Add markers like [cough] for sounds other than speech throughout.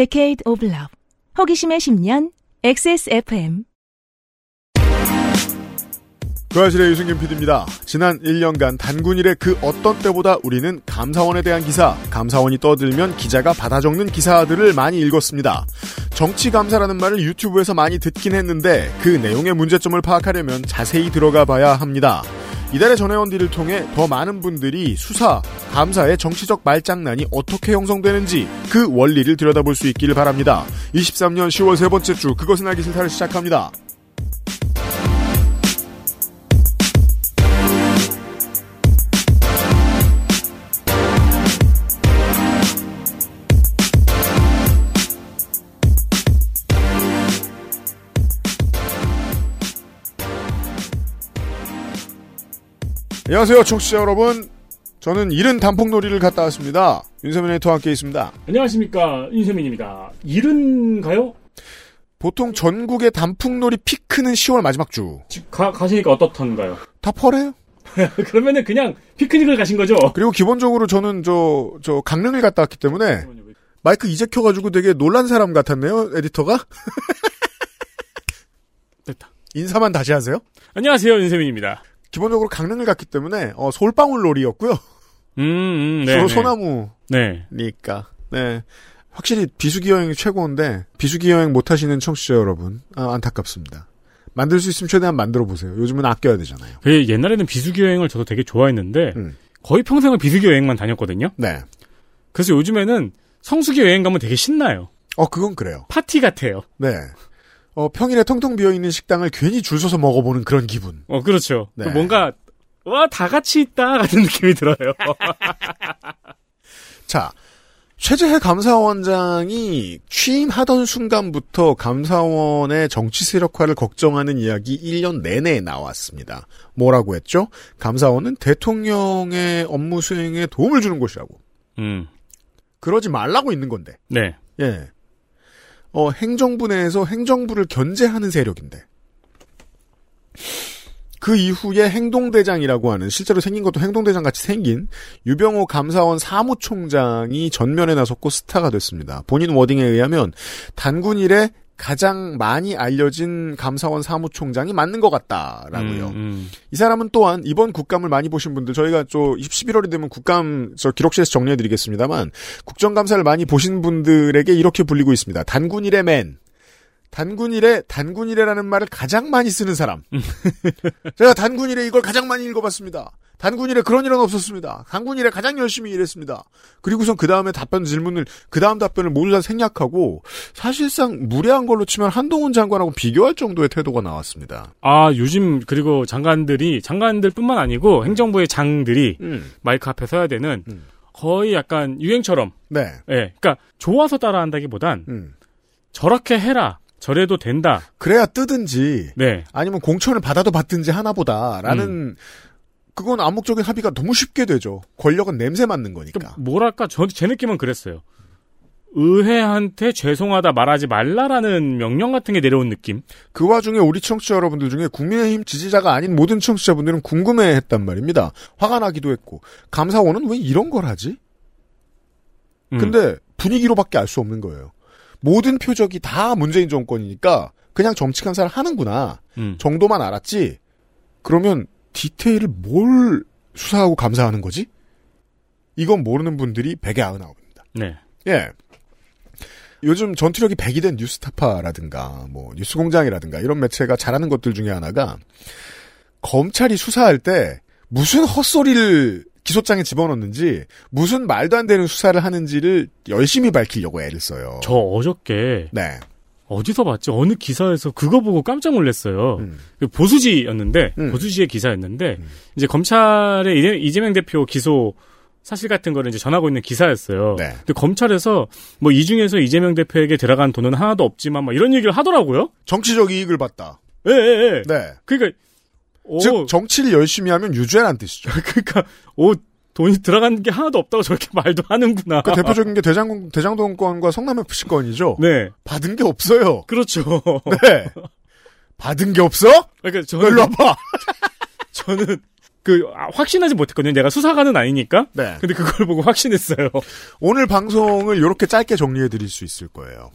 Decade of Love. 호기심의 10년 XSFM. 그 아실의 유승균 PD입니다. 지난 1년간 단군일의 그 어떤 때보다 우리는 감사원에 대한 기사, 감사원이 떠들면 기자가 받아 적는 기사들을 많이 읽었습니다. 정치 감사라는 말을 유튜브에서 많이 듣긴 했는데 그 내용의 문제점을 파악하려면 자세히 들어가 봐야 합니다. 이달의 전해원들을 통해 더 많은 분들이 수사, 감사의 정치적 말장난이 어떻게 형성되는지 그 원리를 들여다볼 수 있기를 바랍니다. 23년 10월 세 번째 주 그것은 알기 싫다를 시작합니다. 안녕하세요, 청취자 여러분. 저는 이른 단풍놀이를 갔다 왔습니다. 윤세민 에디터와 함께 있습니다. 안녕하십니까 윤세민입니다. 일은가요? 보통 전국의 단풍놀이 피크는 10월 마지막 주. 집 가, 가시니까 어떻던가요? 다 펄해요. [laughs] 그러면은 그냥 피크닉을 가신 거죠? 그리고 기본적으로 저는 저, 저 강릉을 갔다 왔기 때문에 마이크 이제 켜가지고 되게 놀란 사람 같았네요, 에디터가. 됐다. 인사만 다시 하세요. 안녕하세요 윤세민입니다. 기본적으로 강릉을 갔기 때문에 어, 솔방울 놀이였고요. 음, 음 네. 주로 네. 소나무니까. 네. 네. 확실히 비수기 여행이 최고인데 비수기 여행 못 하시는 청취자 여러분 아, 안타깝습니다. 만들 수 있으면 최대한 만들어 보세요. 요즘은 아껴야 되잖아요. 그 옛날에는 비수기 여행을 저도 되게 좋아했는데 음. 거의 평생을 비수기 여행만 다녔거든요. 네. 그래서 요즘에는 성수기 여행 가면 되게 신나요. 어 그건 그래요. 파티 같아요. 네. 어, 평일에 텅텅 비어 있는 식당을 괜히 줄 서서 먹어보는 그런 기분. 어 그렇죠. 네. 그 뭔가 와 다 같이 있다 같은 느낌이 들어요. [laughs] 자, 최재해 감사원장이 취임하던 순간부터 감사원의 정치 세 력화를 걱정하는 이야기 1년 내내 나왔습니다. 뭐라고 했죠? 감사원은 대통령의 업무 수행에 도움을 주는 곳이라고. 음, 그러지 말라고 있는 건데. 네. 예. 어, 행정부 내에서 행정부를 견제하는 세력인데. 그 이후에 행동대장이라고 하는 실제로 생긴 것도 행동대장 같이 생긴 유병호 감사원 사무총장이 전면에 나섰고 스타가 됐습니다. 본인 워딩에 의하면 단군 일에 가장 많이 알려진 감사원 사무총장이 맞는 것 같다라고요. 음, 음. 이 사람은 또한 이번 국감을 많이 보신 분들 저희가 저 11월이 되면 국감 저 기록실에서 정리해드리겠습니다만 국정감사를 많이 보신 분들에게 이렇게 불리고 있습니다. 단군 일의 맨. 단군일의 단군일의라는 말을 가장 많이 쓰는 사람. [laughs] 제가 단군일에 이걸 가장 많이 읽어봤습니다. 단군일에 그런 일은 없었습니다. 단군일에 가장 열심히 일했습니다. 그리고선 그 다음에 답변 질문을 그 다음 답변을 모두 다 생략하고 사실상 무례한 걸로 치면 한동훈 장관하고 비교할 정도의 태도가 나왔습니다. 아 요즘 그리고 장관들이 장관들뿐만 아니고 행정부의 장들이 음. 마이크 앞에 서야 되는 음. 거의 약간 유행처럼 네. 예 그러니까 좋아서 따라한다기보단 음. 저렇게 해라 저래도 된다 그래야 뜨든지 네 아니면 공천을 받아도 받든지 하나보다라는 그건 암묵적인 합의가 너무 쉽게 되죠. 권력은 냄새 맡는 거니까. 그러니까 뭐랄까 저 제 느낌은 그랬어요 의회한테 죄송하다 말하지 말라라는 명령 같은 게 내려온 느낌 그 와중에 우리 청취자 여러분들 중에 국민의힘 지지자가 아닌 모든 청취자분들은 궁금해했단 말입니다. 화가 나기도 했고 감사원은 왜 이런 걸 하지? 음. 근데 분위기로밖에 알 수 없는 거예요. 모든 표적이 다 문재인 정권이니까 그냥 정치 감사를 하는구나 음. 정도만 알았지. 그러면 디테일을 뭘 수사하고 감사하는 거지? 이건 모르는 분들이 100에 99입니다. 네 예. 요즘 전투력이 100이 된 뉴스타파라든가, 뭐, 뉴스공장이라든가, 이런 매체가 잘하는 것들 중에 하나가, 검찰이 수사할 때, 무슨 헛소리를 기소장에 집어넣는지, 무슨 말도 안 되는 수사를 하는지를 열심히 밝히려고 애를 써요. 저 어저께 네. 어디서 봤지 어느 기사에서 그거 보고 깜짝 놀랐어요 음. 그 보수지였는데 음. 보수지의 기사였는데 음. 이제 검찰의 이재- 이재명 대표 기소 사실 같은 거를 이제 전하고 있는 기사였어요. 네. 근데 검찰에서 뭐 이 중에서 이재명 대표에게 들어간 돈은 하나도 없지만 막 이런 얘기를 하더라고요. 정치적 이익을 봤다. 예, 예, 예. 네. 그러니까 오, 즉, 정치를 열심히 하면 유죄란 뜻이죠. [laughs] 그러니까 오 돈이 들어간 게 하나도 없다고 저렇게 [laughs] 말도 하는구나. 그 대표적인 게 대장, 대장동권과 성남FC 건이죠. 네, 받은 게 없어요. 그렇죠. 네. 받은 게 없어? 그러니까 너 일로 저는 와봐. [laughs] 저는 그 아, 확신하지 못했거든요. 내가 수사관은 아니니까. 네. 근데 그걸 보고 확신했어요. 오늘 방송을 이렇게 짧게 정리해 드릴 수 있을 거예요.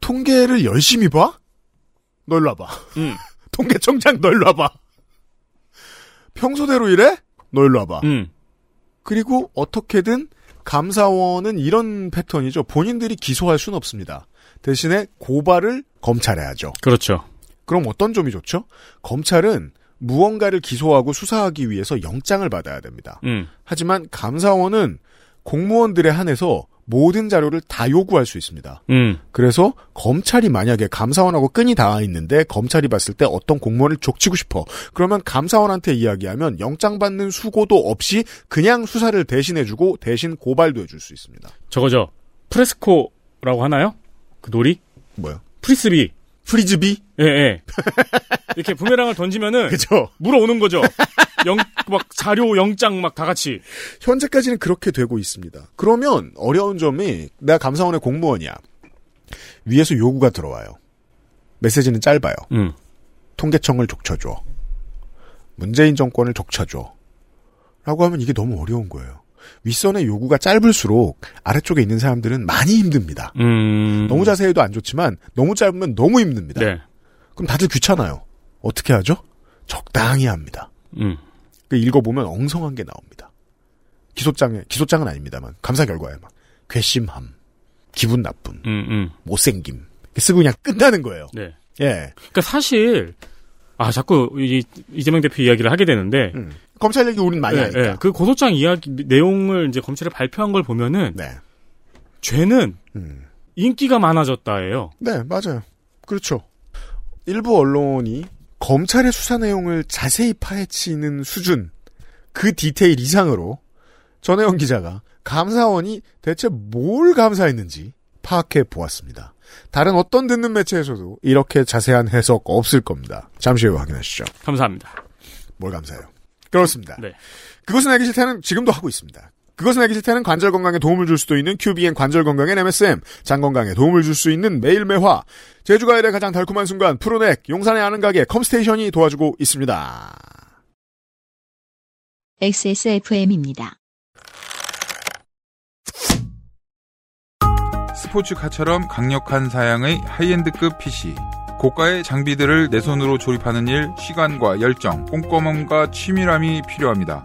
통계를 열심히 봐? 널 놔봐. 음. 통계청장 널 놔봐. 평소대로 이래? 널 놔봐. 음. 그리고 어떻게든 감사원은 이런 패턴이죠. 본인들이 기소할 수는 없습니다. 대신에 고발을 검찰에 하죠. 그렇죠. 그럼 어떤 점이 좋죠? 검찰은 무언가를 기소하고 수사하기 위해서 영장을 받아야 됩니다. 음. 하지만 감사원은 공무원들에 한해서 모든 자료를 다 요구할 수 있습니다. 음. 그래서 검찰이 만약에 감사원하고 끈이 닿아 있는데 검찰이 봤을 때 어떤 공무원을 족치고 싶어. 그러면 감사원한테 이야기하면 영장 받는 수고도 없이 그냥 수사를 대신해주고 대신 고발도 해줄 수 있습니다. 저거죠. 프레스코라고 하나요? 그 놀이? 뭐요? frisbee. frisbee? 예, 예. 이렇게 부메랑을 던지면은 [laughs] 그죠? 물어오는 거죠. 영, 막 자료, 영장 막 다 같이. 현재까지는 그렇게 되고 있습니다. 그러면 어려운 점이 내가 감사원의 공무원이야. 위에서 요구가 들어와요. 메시지는 짧아요. 음. 통계청을 족쳐줘. 문재인 정권을 족쳐줘. 라고 하면 이게 너무 어려운 거예요. 윗선의 요구가 짧을수록 아래쪽에 있는 사람들은 많이 힘듭니다. 음. 너무 자세히도 안 좋지만 너무 짧으면 너무 힘듭니다. 네. 그럼 다들 귀찮아요. 어떻게 하죠? 적당히 합니다. 음. 그 읽어보면 엉성한 게 나옵니다. 기소장에 기소장은 아닙니다만 감사 결과에 막 괘씸함, 기분 나쁨, 음, 음. 못생김 쓰고 그냥 끝나는 거예요. 네. 예, 그러니까 사실 아 자꾸 이, 이재명 대표 이야기를 하게 되는데 음. 검찰 얘기 우리는 많이 예, 하니까. 예. 그 고소장 이야기 내용을 이제 검찰에 발표한 걸 보면은 네, 죄는 음. 인기가 많아졌다예요. 네 맞아요. 그렇죠. 일부 언론이 검찰의 수사 내용을 자세히 파헤치는 수준 그 디테일 이상으로 전혜영 기자가 감사원이 대체 뭘 감사했는지 파악해 보았습니다. 다른 어떤 듣는 매체에서도 이렇게 자세한 해석 없을 겁니다. 잠시 후에 확인하시죠. 감사합니다. 뭘 감사해요? 그렇습니다. 네. 그것은 알기 싫다는 지금도 하고 있습니다. 그것은 알기 싫다는 관절 건강에 도움을 줄 수도 있는 QBN 관절 건강엔 MSM, 장 건강에 도움을 줄 수 있는 매일 매화, 제주 과일의 가장 달콤한 순간 프로넥, 용산의 아는 가게 컴스테이션이 도와주고 있습니다. XSFM입니다. 스포츠카처럼 강력한 사양의 high-end급 PC. 고가의 장비들을 내 손으로 조립하는 일, 시간과 열정, 꼼꼼함과 치밀함이 필요합니다.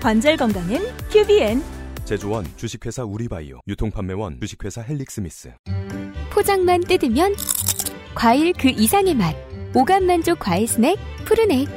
관절 건강엔 QBN. 제조원 주식회사 우리바이오 유통판매원 주식회사 헬릭스미스 포장만 뜯으면 과일 그 이상의 맛. 오감 만족 과일 스낵 푸르넥.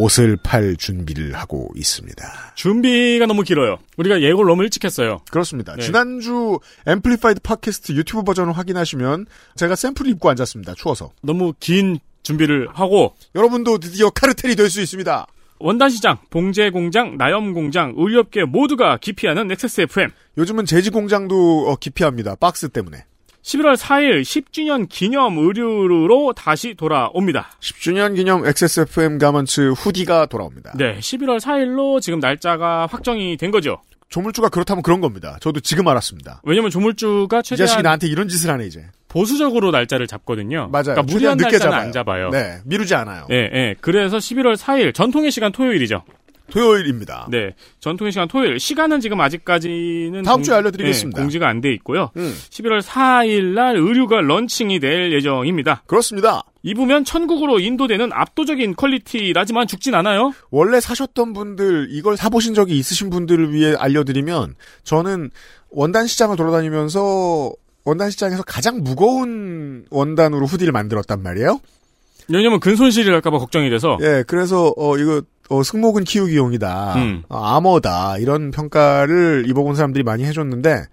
옷을 팔 준비를 하고 있습니다. 준비가 너무 길어요. 우리가 예고를 너무 일찍 했어요. 그렇습니다. 네. 지난주 Amplified 팟캐스트 유튜브 버전을 확인하시면 제가 샘플을 입고 앉았습니다. 추워서. 너무 긴 준비를 하고 여러분도 드디어 카르텔이 될 수 있습니다. 원단시장, 봉제공장, 나염공장, 의류업계 모두가 기피하는 XSFM. 요즘은 제지 공장도 어, 기피합니다. 박스 때문에. 11월 4일 10주년 기념 의류로 다시 돌아옵니다. 10주년 기념 XSFM garments hoodie가 돌아옵니다. 네, 11월 4일로 지금 날짜가 확정이 된 거죠. 조물주가 그렇다면 그런 겁니다. 저도 지금 알았습니다. 왜냐면 조물주가 이 자식이 최대한 나한테 이런 짓을 하네 이제. 보수적으로 날짜를 잡거든요. 맞아요. 그러니까 무리한 최대한 늦게 날짜는 잡아요. 안 잡아요. 네, 미루지 않아요. 예, 예. 그래서 11월 4일 전통의 시간 토요일이죠. 토요일입니다. 네. 전통의 시간 토요일. 시간은 지금 아직까지는 다음 주에 알려드리겠습니다. 예, 공지가 안 돼 있고요. 음, 11월 4일 날 의류가 launching이 될 예정입니다. 그렇습니다. 입으면 천국으로 인도되는 압도적인 quality라지만 죽진 않아요. 원래 사셨던 분들 이걸 사보신 적이 있으신 분들을 위해 알려드리면 저는 원단 시장을 돌아다니면서 원단 시장에서 가장 무거운 원단으로 후디를 만들었단 말이에요. 왜냐면 근손실이랄까봐 걱정이 돼서. 예, 그래서 어 이거 어, 승모근 키우기용이다, 음. 어, 아머다 이런 평가를 입어본 사람들이 많이 해줬는데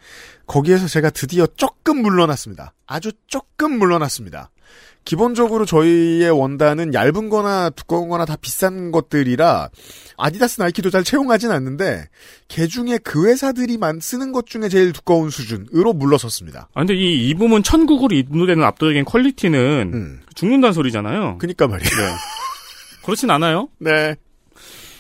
거기에서 제가 드디어 조금 물러났습니다. 아주 조금 물러났습니다. 기본적으로 저희의 원단은 얇은 거나 두꺼운 거나 다 비싼 것들이라 아디다스 나이키도 잘 채용하진 않는데 개 중에 그 회사들이 만 쓰는 것 중에 제일 두꺼운 수준으로 물러섰습니다. 아, 근데 이 입으면 천국으로 인도되는 압도적인 quality는 음. 죽는다는 소리잖아요. 그니까 말이에요. 네. 그렇진 않아요. [laughs] 네.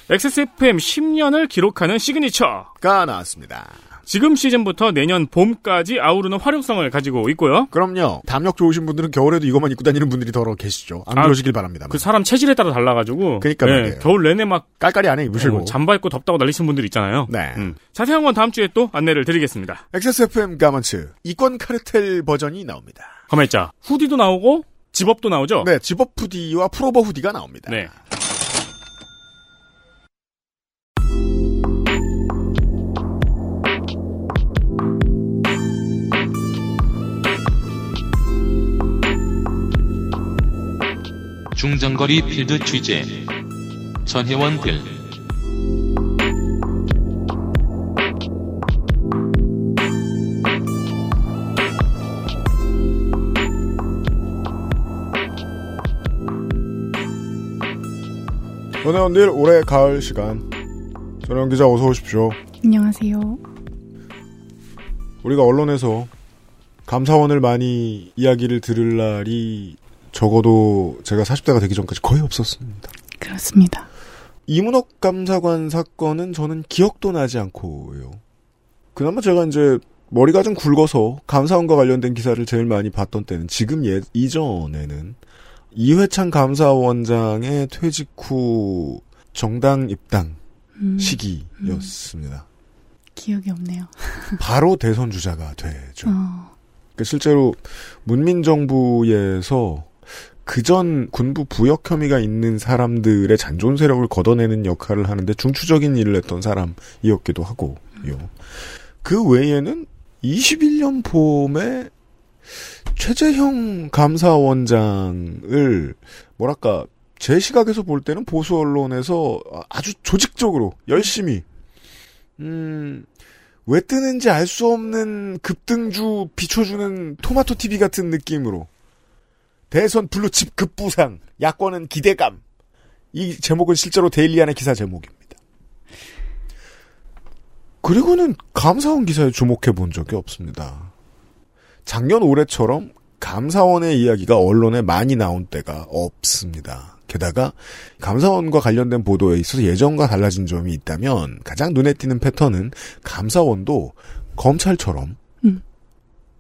XSFM 10년을 기록하는 시그니처. 가 나왔습니다. 지금 시즌부터 내년 봄까지 아우르는 활용성을 가지고 있고요. 그럼요. 담력 좋으신 분들은 겨울에도 이것만 입고 다니는 분들이 더러 계시죠. 안 아, 그러시길 바랍니다. 그 사람 체질에 따라 달라가지고. 그러니까 예, 말이에요. 겨울 내내 막 깔깔이 안에 입으시고. 어, 잠바 입고 덥다고 난리치는 분들 있잖아요. 네. 음. 자세한 건 다음 주에 또 안내를 드리겠습니다. XSFM 가먼츠 이권 카르텔 버전이 나옵니다. 가만있자. 후디도 나오고 집업도 나오죠? 네, 집업 후디와 프로버 후디가 나옵니다. 네. 중장거리 필드 취재 전혜원 글 전혜원들 올해 가을 시간. 전혜원 기자 어서 오십시오. 안녕하세요. 우리가 언론에서 감사원을 많이 이야기를 들을 날이 적어도 제가 40대가 되기 전까지 거의 없었습니다. 그렇습니다. 이문옥 감사관 사건은 저는 기억도 나지 않고요. 그나마 제가 이제 머리가 좀 굵어서 감사원과 관련된 기사를 제일 많이 봤던 때는 지금 예, 이전에는 이회창 감사원장의 퇴직 후 정당 입당 음, 시기였습니다. 기억이 없네요. [laughs] 바로 대선 주자가 되죠. 어, 그 실제로 문민정부에서 그전 군부 부역 혐의가 있는 사람들의 잔존 세력을 걷어내는 역할을 하는데 중추적인 일을 했던 사람이었기도 하고요. 그 외에는 21년 봄에 최재형 감사원장을 뭐랄까 제 시각에서 볼 때는 보수 언론에서 아주 조직적으로 열심히 음, 왜 뜨는지 알 수 없는 급등주 비춰주는 토마토 TV 같은 느낌으로 대선 블루칩 급부상 야권은 기대감 이 제목은 실제로 데일리안의 기사 제목입니다. 그리고는 감사원 기사에 주목해 본 적이 없습니다. 작년 올해처럼 감사원의 이야기가 언론에 많이 나온 때가 없습니다. 게다가 감사원과 관련된 보도에 있어서 예전과 달라진 점이 있다면 가장 눈에 띄는 패턴은 감사원도 검찰처럼 음.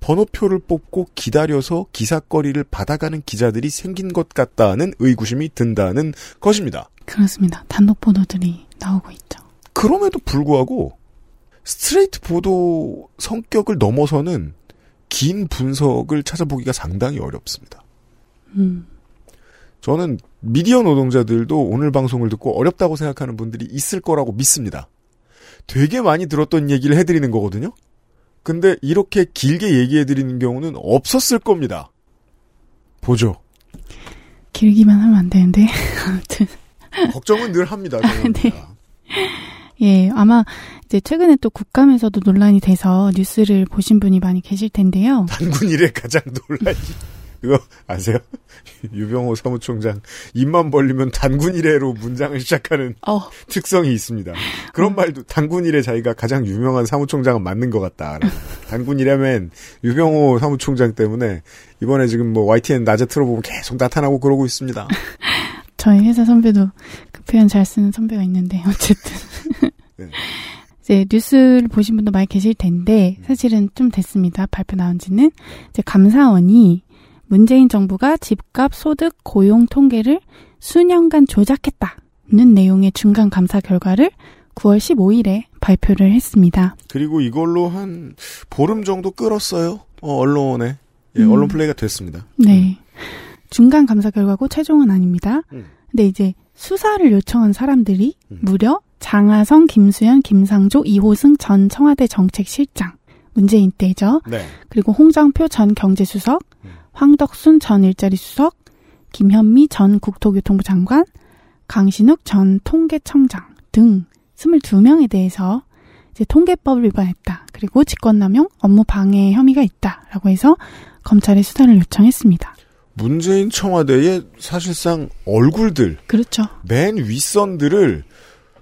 번호표를 뽑고 기다려서 기사거리를 받아가는 기자들이 생긴 것 같다는 의구심이 든다는 것입니다. 그렇습니다. 단독 보도들이 나오고 있죠. 그럼에도 불구하고 스트레이트 보도 성격을 넘어서는 긴 분석을 찾아보기가 상당히 어렵습니다. 음, 저는 미디어 노동자들도 오늘 방송을 듣고 어렵다고 생각하는 분들이 있을 거라고 믿습니다. 되게 많이 들었던 얘기를 해드리는 거거든요. 근데 이렇게 길게 얘기해 드리는 경우는 없었을 겁니다. 보죠. 길기만 하면 안 되는데 [laughs] 아무튼 걱정은 늘 합니다. [laughs] 네. 예 아마 이제 최근에 또 국감에서도 논란이 돼서 뉴스를 보신 분이 많이 계실 텐데요. 단군 일에 가장 논란이 그거 아세요? [laughs] 유병호 사무총장 입만 벌리면 단군 일회로 문장을 시작하는 어 특성이 있습니다. 그런 말도 단군 일에 자기가 가장 유명한 사무총장은 맞는 것 같다. 단군 일하면 유병호 사무총장 때문에 이번에 지금 뭐 YTN 낮에 틀어보면 계속 나타나고 그러고 있습니다. [laughs] 저희 회사 선배도 그 표현 잘 쓰는 선배가 있는데 어쨌든 네. [laughs] 이제 뉴스를 보신 분도 많이 계실 텐데 사실은 좀 됐습니다. 발표 나온 지는 이제 감사원이 문재인 정부가 집값, 소득, 고용 통계를 수년간 조작했다는 내용의 중간 감사 결과를 9월 15일에 발표를 했습니다. 그리고 이걸로 한 보름 정도 끌었어요. 어, 언론에 예, 음. 언론 플레이가 됐습니다. 네. 중간 감사 결과고 최종은 아닙니다. 음. 근데 이제 수사를 요청한 사람들이 음. 무려 장하성, 김수현, 김상조, 이호승 전 청와대 정책실장, 문재인 때죠. 네. 그리고 홍정표 전 경제수석, 음. 황덕순 전 일자리 수석, 김현미 전 국토교통부 장관, 강신욱 전 통계청장 등 22명에 대해서 이제 통계법을 위반했다. 그리고 직권남용, 업무 방해 혐의가 있다라고 해서 검찰에 수사를 요청했습니다. 문재인 청와대의 사실상 얼굴들, 그렇죠. 맨 윗선들을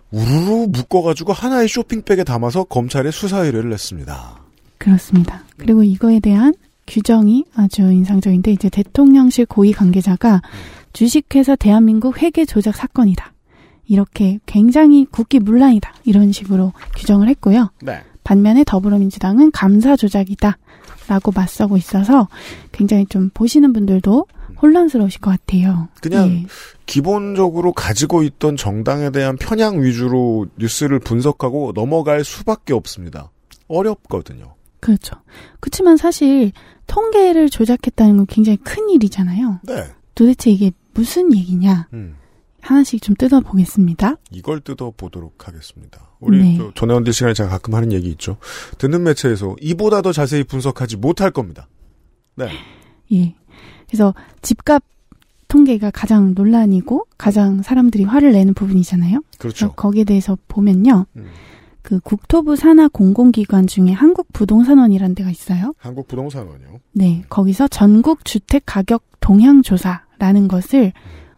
우르르 묶어가지고 하나의 쇼핑백에 담아서 검찰에 수사 의뢰를 냈습니다. 그렇습니다. 그리고 이거에 대한 규정이 아주 인상적인데 이제 대통령실 고위 관계자가 주식회사 대한민국 회계 조작 사건이다. 이렇게 굉장히 국기 문란이다. 이런 식으로 규정을 했고요. 네. 반면에 더불어민주당은 감사 조작이다. 라고 맞서고 있어서 굉장히 좀 보시는 분들도 혼란스러우실 것 같아요. 그냥 예. 기본적으로 가지고 있던 정당에 대한 편향 위주로 뉴스를 분석하고 넘어갈 수밖에 없습니다. 어렵거든요. 그렇죠. 그렇지만 사실 통계를 조작했다는 건 굉장히 큰 일이잖아요. 네. 도대체 이게 무슨 얘기냐? 음. 하나씩 좀 뜯어보겠습니다. 이걸 뜯어보도록 하겠습니다. 우리 네. 저 전혜원들 시간에 제가 가끔 하는 얘기 있죠. 듣는 매체에서 이보다 더 자세히 분석하지 못할 겁니다. 네. 예. 그래서 집값 통계가 가장 논란이고 가장 사람들이 화를 내는 부분이잖아요. 그렇죠. 거기에 대해서 보면요. 음. 그 국토부 산하 공공기관 중에 한국부동산원이라는 데가 있어요. 한국부동산원이요. 네. 거기서 전국 주택 가격 동향 조사라는 것을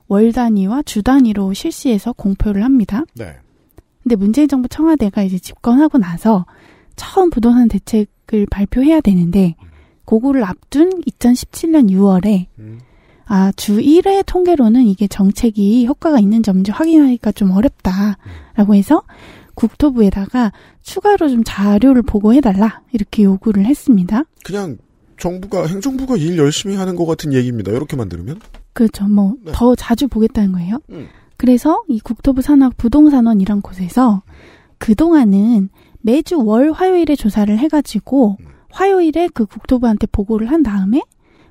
월 단위와 주 단위로 실시해서 공표를 합니다. 네. 근데 문재인 정부 청와대가 이제 집권하고 나서 처음 부동산 대책을 발표해야 되는데 그거를 앞둔 2017년 6월에 음. 아, 주 1회 통계로는 이게 정책이 효과가 있는지 없는지 확인하기가 좀 어렵다라고 해서 국토부에다가 추가로 좀 자료를 보고해달라 이렇게 요구를 했습니다. 그냥 정부가 행정부가 일 열심히 하는 것 같은 얘기입니다. 이렇게만 들으면 그렇죠. 뭐 네. 더 자주 보겠다는 거예요. 음. 그래서 이 국토부 산하 부동산원이란 곳에서 그 동안은 매주 월 화요일에 조사를 해가지고 음. 화요일에 그 국토부한테 보고를 한 다음에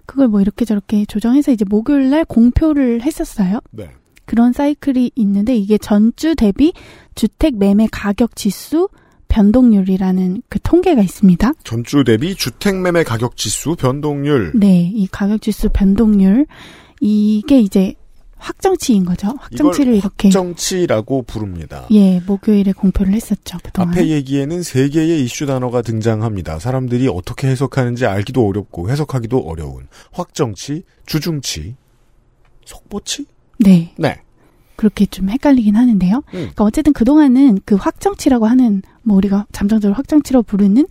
그걸 뭐 이렇게 저렇게 조정해서 이제 목요일 날 공표를 했었어요. 네. 그런 사이클이 있는데 이게 전주 대비 주택 매매 가격 지수 변동률이라는 그 통계가 있습니다. 전주 대비 주택 매매 가격 지수 변동률. 네, 이 가격 지수 변동률 이게 이제 확정치인 거죠. 확정치를 이렇게 확정치라고 부릅니다. 예 목요일에 공표를 했었죠 그동안. 앞에 얘기에는 세 개의 이슈 단어가 등장합니다. 사람들이 어떻게 해석하는지 알기도 어렵고 해석하기도 어려운 확정치, 주중치, 속보치? 네 네. 그렇게 좀 헷갈리긴 하는데요. 음. 그러니까 어쨌든 그 동안은 그 확정치라고 하는 뭐 우리가 잠정적으로 확정치로 부르는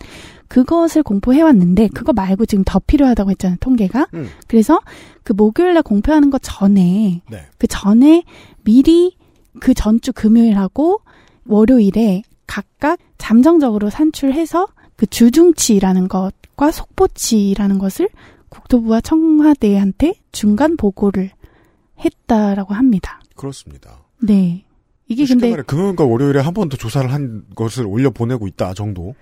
그것을 공포해 왔는데 그거 말고 지금 더 필요하다고 했잖아요 통계가. 음. 그래서 그 목요일날 공표하는 것 전에 네. 그 전에 미리 그 전주 금요일하고 월요일에 각각 잠정적으로 산출해서 그 주중치라는 것과 속보치라는 것을 국토부와 청와대한테 중간 보고를 했다라고 합니다. 그렇습니다. 네. 이게 근데 말해 금요일과 월요일에 한 번 더 조사를 한 것을 올려 보내고 있다 정도.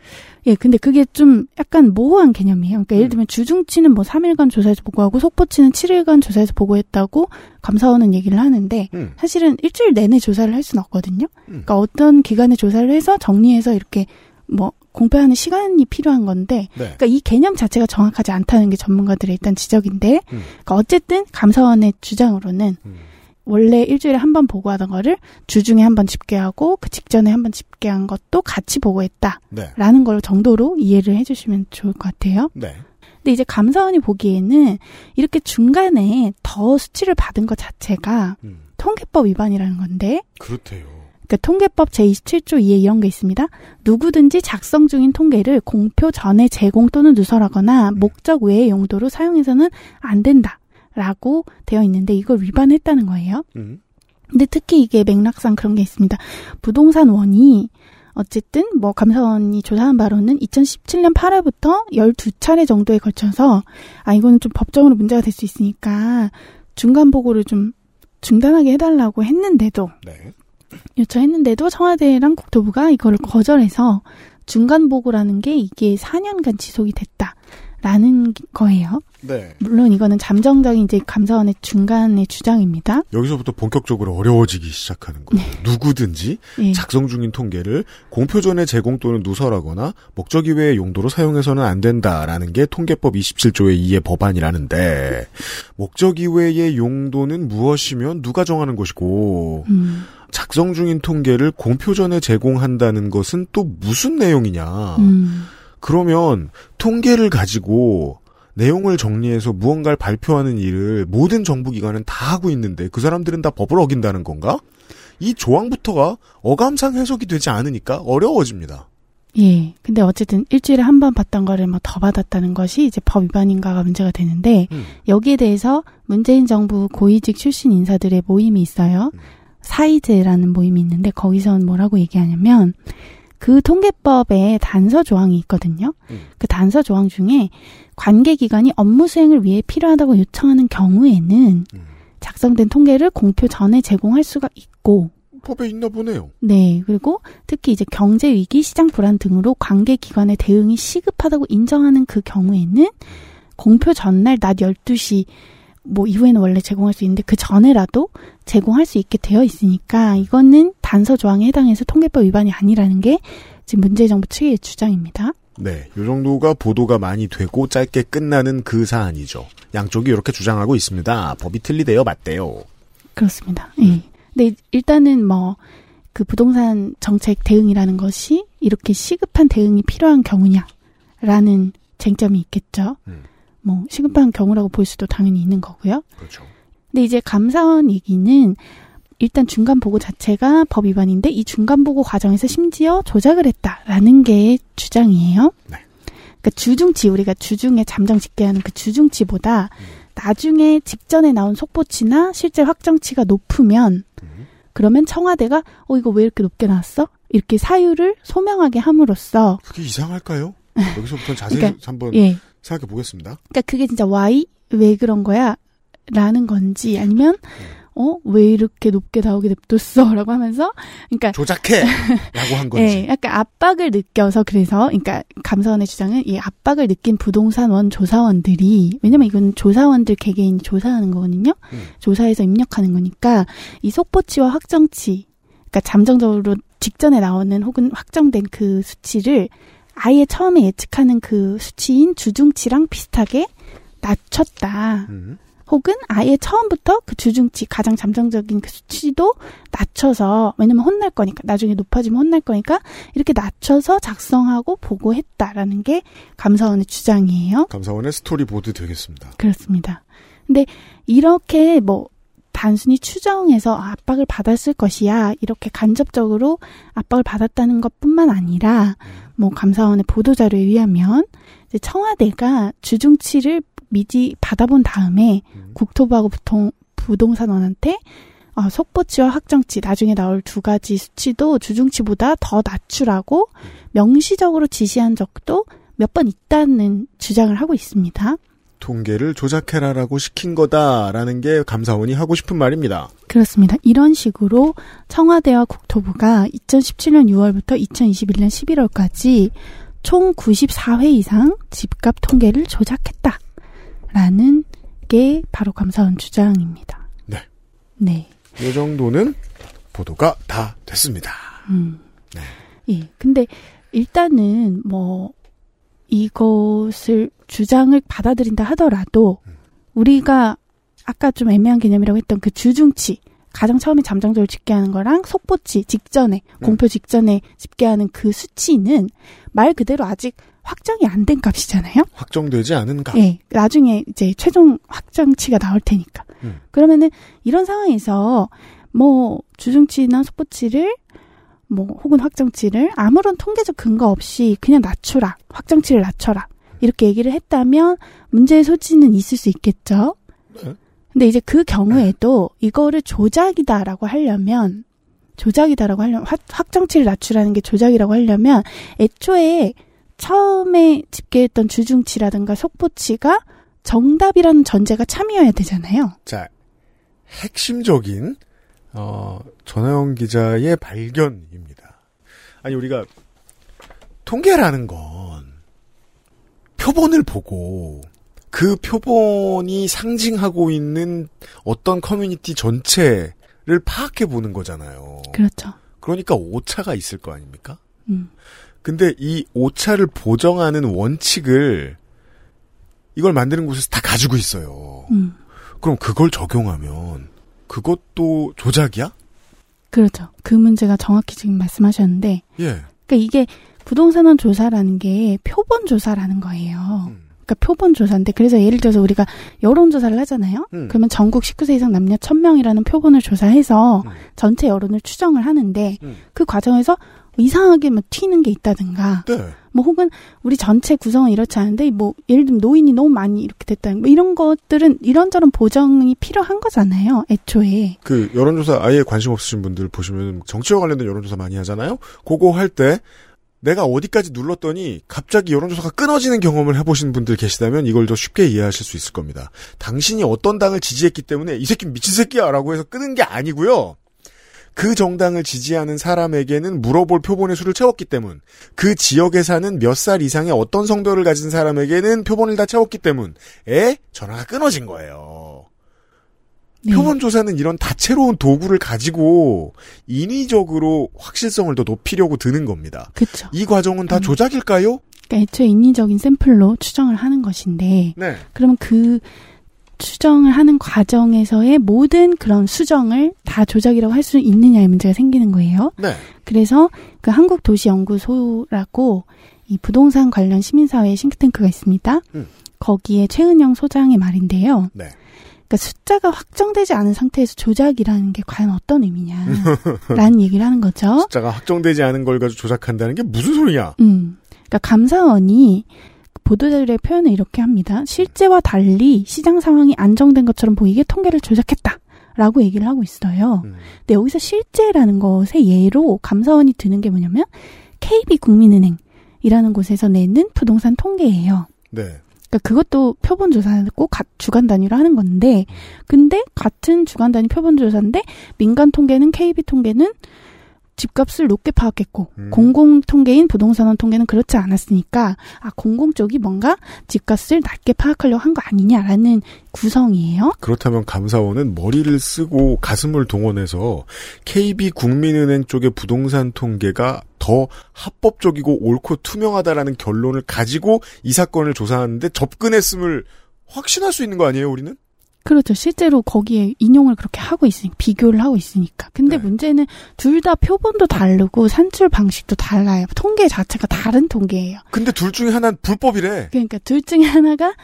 예, 근데 그게 좀 약간 모호한 개념이에요. 그러니까 음. 예를 들면 주중치는 뭐 3일간 조사해서 보고하고 속보치는 7일간 조사해서 보고했다고 감사원은 얘기를 하는데 음. 사실은 일주일 내내 조사를 할 수는 없거든요. 음. 그러니까 어떤 기간에 조사를 해서 정리해서 이렇게 뭐 공표하는 시간이 필요한 건데 네. 그러니까 이 개념 자체가 정확하지 않다는 게 전문가들의 일단 지적인데 음. 그러니까 어쨌든 감사원의 주장으로는 음. 원래 일주일에 한 번 보고하던 거를 주중에 한 번 집계하고 그 직전에 한 번 집계한 것도 같이 보고했다. 네. 라는 걸 정도로 이해를 해주시면 좋을 것 같아요. 네. 근데 이제 감사원이 보기에는 이렇게 중간에 더 수치를 받은 것 자체가 음. 통계법 위반이라는 건데, 그렇대요. 그러니까 통계법 제27조 2에 이런 게 있습니다. 누구든지 작성 중인 통계를 공표 전에 제공 또는 누설하거나 목적 외의 용도로 사용해서는 안 된다. 라고 되어 있는데 이걸 위반했다는 거예요. 음. 근데 특히 이게 맥락상 그런 게 있습니다. 부동산 원이 어쨌든 뭐 감사원이 조사한 바로는 2017년 8월부터 12차례 정도에 걸쳐서 아 이거는 좀 법적으로 문제가 될 수 있으니까 중간 보고를 좀 중단하게 해달라고 했는데도 네. 요청했는데도 청와대랑 국토부가 이거를 거절해서 중간 보고라는 게 이게 4년간 지속이 됐다라는 거예요. 네. 물론 이거는 잠정적인 이제 감사원의 중간의 주장입니다. 여기서부터 본격적으로 어려워지기 시작하는 거예요. 누구든지 예. 작성 중인 통계를 공표 전에 제공 또는 누설하거나 목적 이외의 용도로 사용해서는 안 된다라는 게 통계법 27조의 2의 법안이라는데 목적 이외의 용도는 무엇이면 누가 정하는 것이고 음, 작성 중인 통계를 공표 전에 제공한다는 것은 또 무슨 내용이냐? 음, 그러면 통계를 가지고 내용을 정리해서 무언가를 발표하는 일을 모든 정부기관은 다 하고 있는데 그 사람들은 다 법을 어긴다는 건가? 이 조항부터가 어감상 해석이 되지 않으니까 어려워집니다. 예. 근데 어쨌든 일주일에 한 번 받던 거를 뭐 더 받았다는 것이 이제 법 위반인가가 문제가 되는데 음. 여기에 대해서 문재인 정부 고위직 출신 인사들의 모임이 있어요. 음. 사이즈라는 모임이 있는데 거기서는 뭐라고 얘기하냐면 그 통계법에 단서 조항이 있거든요. 음. 그 단서 조항 중에 관계 기관이 업무 수행을 위해 필요하다고 요청하는 경우에는 음. 작성된 통계를 공표 전에 제공할 수가 있고 법에 있나 보네요. 네. 그리고 특히 이제 경제 위기, 시장 불안 등으로 관계 기관의 대응이 시급하다고 인정하는 그 경우에는 공표 전날 낮 12시 뭐 이후에는 원래 제공할 수 있는데 그 전에라도 제공할 수 있게 되어 있으니까 이거는 단서 조항에 해당해서 통계법 위반이 아니라는 게 지금 문재인 정부 측의 주장입니다. 네, 요 정도가 보도가 많이 되고 짧게 끝나는 그 사안이죠. 양쪽이 이렇게 주장하고 있습니다. 법이 틀리대요, 맞대요. 그렇습니다. 예. 근데 일단은 뭐 그 부동산 정책 대응이라는 것이 이렇게 시급한 대응이 필요한 경우냐라는 쟁점이 있겠죠. 음. 뭐 시급한 경우라고 볼 수도 당연히 있는 거고요. 그렇죠. 근데 이제 감사원 얘기는 일단 중간 보고 자체가 법 위반인데 이 중간 보고 과정에서 심지어 조작을 했다라는 게 주장이에요. 네. 그러니까 주중치 우리가 주중에 잠정 집계하는 그 주중치보다 나중에 직전에 나온 속보치나 실제 확정치가 높으면 그러면 청와대가 어 이거 왜 이렇게 높게 나왔어? 이렇게 사유를 소명하게 함으로써 그게 이상할까요? [laughs] 여기서부터 자세히 그러니까, 한번 예. 생각해 보겠습니다. 그러니까 그게 진짜 why 왜 그런 거야? 라는 건지 아니면 어 왜 이렇게 높게 나오게 냅뒀어라고 [laughs] 하면서 그러니까 조작해라고 [laughs] 한 건지. 예, 약간 압박을 느껴서 그래서 그러니까 감사원의 주장은 이 압박을 느낀 부동산원 조사원들이 왜냐면 이건 조사원들 개개인이 조사하는 거거든요. 음. 조사해서 입력하는 거니까 이 속보치와 확정치 그러니까 잠정적으로 직전에 나오는 혹은 확정된 그 수치를 아예 처음에 예측하는 그 수치인 주중치랑 비슷하게 낮췄다. 음. 혹은 아예 처음부터 그 주중치 가장 잠정적인 그 수치도 낮춰서 왜냐면 혼날 거니까 나중에 높아지면 혼날 거니까 이렇게 낮춰서 작성하고 보고했다라는 게 감사원의 주장이에요. 감사원의 스토리보드 되겠습니다. 그렇습니다. 근데 이렇게 뭐 단순히 추정해서 압박을 받았을 것이야 이렇게 간접적으로 압박을 받았다는 것뿐만 아니라 뭐 감사원의 보도 자료에 의하면 이제 청와대가 주중치를 미리 받아본 다음에 국토부하고 보통 부동산원한테 어, 속보치와 확정치 나중에 나올 두 가지 수치도 주중치보다 더 낮추라고 명시적으로 지시한 적도 몇 번 있다는 주장을 하고 있습니다. 통계를 조작해라라고 시킨 거다라는 게 감사원이 하고 싶은 말입니다. 그렇습니다. 이런 식으로 청와대와 국토부가 2017년 6월부터 2021년 11월까지 총 94회 이상 집값 통계를 조작했다라는 게 바로 감사원 주장입니다. 네. 네. 이 정도는 보도가 다 됐습니다. 음. 네. 예. 근데 일단은 뭐 이것을 주장을 받아들인다 하더라도 우리가 아까 좀 애매한 개념이라고 했던 그 주중치 가장 처음에 잠정적으로 집계하는 거랑 속보치 직전에 공표 직전에 집계하는 그 수치는 말 그대로 아직 확정이 안 된 값이잖아요. 확정되지 않은 값. 예, 나중에 이제 최종 확정치가 나올 테니까. 음. 그러면은 이런 상황에서 뭐 주중치나 속보치를 뭐 혹은 확정치를 아무런 통계적 근거 없이 그냥 낮춰라, 확정치를 낮춰라 이렇게 얘기를 했다면 문제의 소지는 있을 수 있겠죠. 네. 근데 이제 그 경우에도 이거를 조작이다라고 하려면 조작이다라고 하려면 확- 확정치를 낮추라는 게 조작이라고 하려면 애초에 처음에 집계했던 주중치라든가 속보치가 정답이라는 전제가 참여해야 되잖아요. 자, 핵심적인 어, 전하영 기자의 발견입니다. 아니 우리가 통계라는 건 표본을 보고 그 표본이 상징하고 있는 어떤 커뮤니티 전체를 파악해 보는 거잖아요. 그렇죠. 그러니까 오차가 있을 거 아닙니까? 음. 근데 이 오차를 보정하는 원칙을 이걸 만드는 곳에서 다 가지고 있어요. 음. 그럼 그걸 적용하면 그것도 조작이야? 그렇죠. 그 문제가 정확히 지금 말씀하셨는데, 예. 그러니까 이게 부동산원 조사라는 게 표본 조사라는 거예요. 음. 그러니까 표본 조사인데 그래서 예를 들어서 우리가 여론 조사를 하잖아요. 음. 그러면 전국 19세 이상 남녀 1000명이라는 표본을 조사해서 음. 전체 여론을 추정을 하는데 음. 그 과정에서 이상하게 뭐 튀는 게 있다든가 네. 뭐 혹은 우리 전체 구성은 이렇지 않은데 뭐 예를 들면 노인이 너무 많이 이렇게 됐다 뭐 이런 것들은 이런저런 보정이 필요한 거잖아요 애초에 그 여론조사 아예 관심 없으신 분들 보시면 정치와 관련된 여론조사 많이 하잖아요. 그거 할 때 내가 어디까지 눌렀더니 갑자기 여론조사가 끊어지는 경험을 해보신 분들 계시다면 이걸 더 쉽게 이해하실 수 있을 겁니다. 당신이 어떤 당을 지지했기 때문에 이 새끼 미친 새끼야 라고 해서 끄는 게 아니고요. 그 정당을 지지하는 사람에게는 물어볼 표본의 수를 채웠기 때문, 그 지역에 사는 몇 살 이상의 어떤 성별을 가진 사람에게는 표본을 다 채웠기 때문에 전화가 끊어진 거예요. 네. 표본 조사는 이런 다채로운 도구를 가지고 인위적으로 확실성을 더 높이려고 드는 겁니다. 그렇죠. 이 과정은 다 음. 조작일까요? 그러니까 애초에 인위적인 샘플로 추정을 하는 것인데 네. 그러면 그 추정을 하는 과정에서의 모든 그런 수정을 다 조작이라고 할 수 있느냐의 문제가 생기는 거예요. 네. 그래서 그 한국도시연구소라고 이 부동산 관련 시민사회 싱크탱크가 있습니다. 음. 거기에 최은영 소장의 말인데요. 네. 그러니까 숫자가 확정되지 않은 상태에서 조작이라는 게 과연 어떤 의미냐라는 [laughs] 얘기를 하는 거죠. 숫자가 확정되지 않은 걸 가지고 조작한다는 게 무슨 소리냐? 음. 그러니까 감사원이 보도자료의 표현을 이렇게 합니다. 실제와 달리 시장 상황이 안정된 것처럼 보이게 통계를 조작했다. 라고 얘기를 하고 있어요. 음. 근데 여기서 실제라는 것의 예로 감사원이 드는 게 뭐냐면 KB국민은행이라는 곳에서 내는 부동산 통계예요. 네. 그러니까 그것도 표본 가- 주간 단위로 하는 건데, 근데 같은 주간 단위 표본 조사인데 민간 통계는 KB 통계는 집값을 높게 파악했고 음. 공공 통계인 부동산원 통계는 그렇지 않았으니까 아 공공 쪽이 뭔가 집값을 낮게 파악하려고 한거 아니냐라는 구성이에요. 그렇다면 감사원은 머리를 쓰고 가슴을 동원해서 KB 국민은행 쪽의 부동산 통계가 더 합법적이고 옳고 투명하다라는 결론을 가지고 이 사건을 조사하는데 접근했음을 확신할 수 있는 거 아니에요, 우리는? 그렇죠. 실제로 거기에 인용을 그렇게 하고 있으니까 비교를 하고 있으니까. 근데 네. 문제는 둘 다 표본도 다르고 산출 방식도 달라요. 통계 자체가 다른 통계예요. 근데 둘 중에 하나는 불법이래. 그러니까 둘 중에 하나가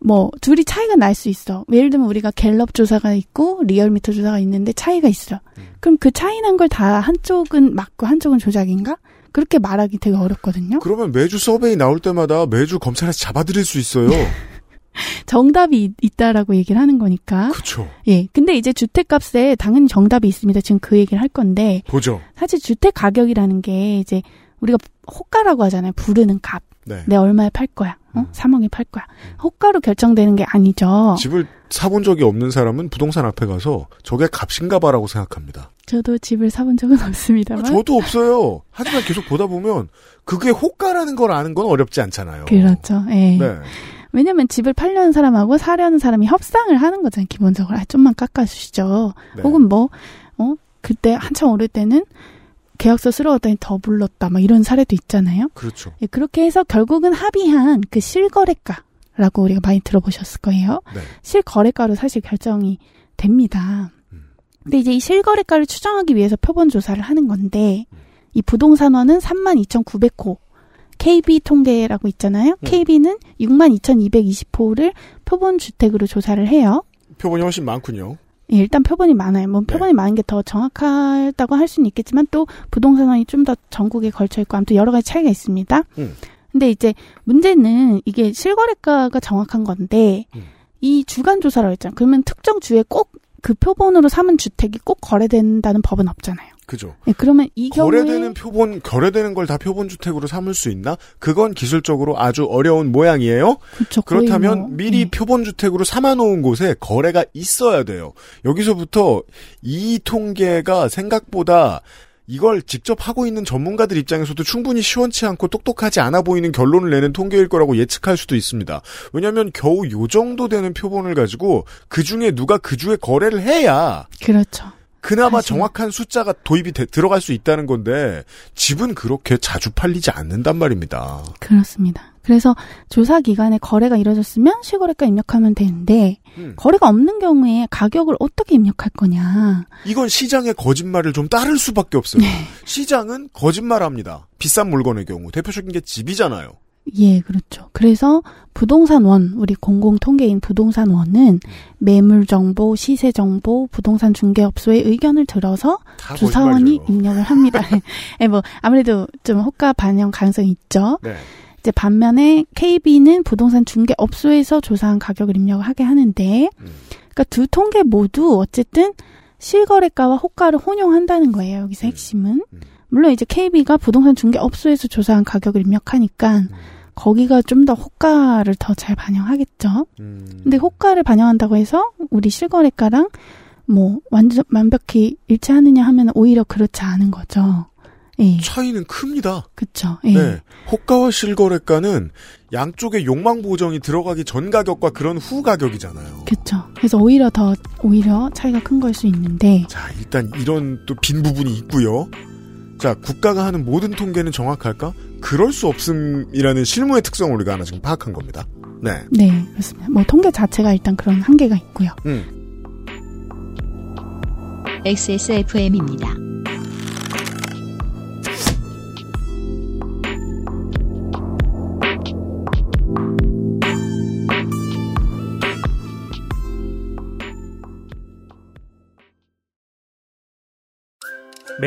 뭐 둘이 차이가 날 수 있어. 예를 들면 우리가 갤럽 조사가 있고 리얼미터 조사가 있는데 차이가 있어. 그럼 그 차이 난 걸 다 한쪽은 맞고 한쪽은 조작인가? 그렇게 말하기 되게 어렵거든요. 그러면 매주 서베이 나올 때마다 매주 검찰에서 잡아드릴 수 있어요. [laughs] 정답이 있- 있다라고 얘기를 하는 거니까. 그쵸. 예. 근데 이제 주택값에 당연히 정답이 있습니다. 지금 그 얘기를 할 건데 보죠. 사실 주택 가격이라는 게 이제 우리가 호가라고 하잖아요. 부르는 값. 네. 내 얼마에 팔 거야. 어? 음. 3억에 팔 거야. 호가로 결정되는 게 아니죠. 집을 사본 적이 없는 사람은 부동산 앞에 가서 저게 값인가 봐라고 생각합니다. 저도 집을 사본 적은 없습니다만. 저도 없어요. [laughs] 하지만 계속 보다 보면 그게 호가라는 걸 아는 건 어렵지 않잖아요. 그렇죠. 예. 네. 왜냐면 집을 팔려는 사람하고 사려는 사람이 협상을 하는 거잖아요. 기본적으로. 아, 좀만 깎아주시죠. 네. 혹은 뭐, 어, 그때 한참 오를 때는 계약서 쓰러웠더니 더 불렀다. 막 이런 사례도 있잖아요. 그렇죠. 예, 그렇게 해서 결국은 합의한 그 실거래가라고 우리가 많이 들어보셨을 거예요. 네. 실거래가로 사실 결정이 됩니다. 음. 근데 이제 이 실거래가를 추정하기 위해서 표본 조사를 하는 건데 이 부동산원은 32,900호 KB 통계라고 있잖아요. 음. KB는 62,220호를 표본 주택으로 조사를 해요. 표본이 훨씬 많군요. 예, 일단 표본이 많아요. 뭐 네. 표본이 많은 게 더 정확하다고 할 수는 있겠지만 또 부동산원이 좀 더 전국에 걸쳐 있고 아무튼 여러 가지 차이가 있습니다. 음. 근데 이제 문제는 이게 실거래가가 정확한 건데 음. 이 주간 조사라고 했잖아요. 그러면 특정 주에 꼭 그 표본으로 삼은 주택이 꼭 거래된다는 법은 없잖아요. 그죠. 예, 그러면 이 경우에 거래되는 표본, 거래되는 걸 다 표본 주택으로 삼을 수 있나? 그건 기술적으로 아주 어려운 모양이에요. 그렇죠. 거의 그렇다면 뭐, 미리 예. 표본 주택으로 삼아 놓은 곳에 거래가 있어야 돼요. 여기서부터 이 통계가 생각보다 이걸 직접 하고 있는 전문가들 입장에서도 충분히 시원치 않고 똑똑하지 않아 보이는 결론을 내는 통계일 거라고 예측할 수도 있습니다. 왜냐하면 겨우 요 정도 되는 표본을 가지고 그 중에 누가 그 주에 거래를 해야 그렇죠. 그나마 사실. 정확한 숫자가 도입이 돼- 들어갈 수 있다는 건데 집은 그렇게 자주 팔리지 않는단 말입니다. 그렇습니다. 그래서 조사 기간에 거래가 이루어졌으면 실거래가 입력하면 되는데 음. 거래가 없는 경우에 가격을 어떻게 입력할 거냐. 이건 시장의 거짓말을 좀 따를 수밖에 없어요. 시장은 거짓말합니다. 비싼 물건의 경우 대표적인 게 집이잖아요. 예, 그렇죠. 그래서 부동산원, 우리 공공통계인 부동산원은 매물 정보, 시세 정보, 부동산 중개업소의 의견을 들어서 거짓말이죠. 입력을 합니다. [laughs] 예, 뭐 아무래도 좀 호가 반영 가능성이 있죠. 네. 이제 반면에 KB는 부동산 중개업소에서 조사한 가격을 입력을 하게 하는데, 음. 그러니까 두 통계 모두 어쨌든 실거래가와 호가를 혼용한다는 거예요. 여기서 핵심은. 음. 물론 이제 KB가 부동산 중개업소에서 조사한 가격을 입력하니까 음. 거기가 좀 더 호가를 더 잘 반영하겠죠. 음. 근데 호가를 반영한다고 해서 우리 실거래가랑 뭐 완전 완벽히 일치하느냐 하면 오히려 그렇지 않은 거죠. 예, 차이는 큽니다. 그쵸. 예. 네. 호가와 실거래가는 양쪽의 욕망 보정이 들어가기 전 가격과 그런 후 가격이잖아요. 그쵸. 그래서 오히려 더, 오히려 차이가 큰 걸 수 있는데, 자, 일단 이런 또 빈 부분이 있고요. 자, 국가가 하는 모든 통계는 정확할까? 그럴 수 없음이라는 실무의 특성을 우리가 하나 지금 파악한 겁니다. 네. 네, 그렇습니다. 뭐 통계 자체가 일단 그런 한계가 있고요. 음. XSFM입니다.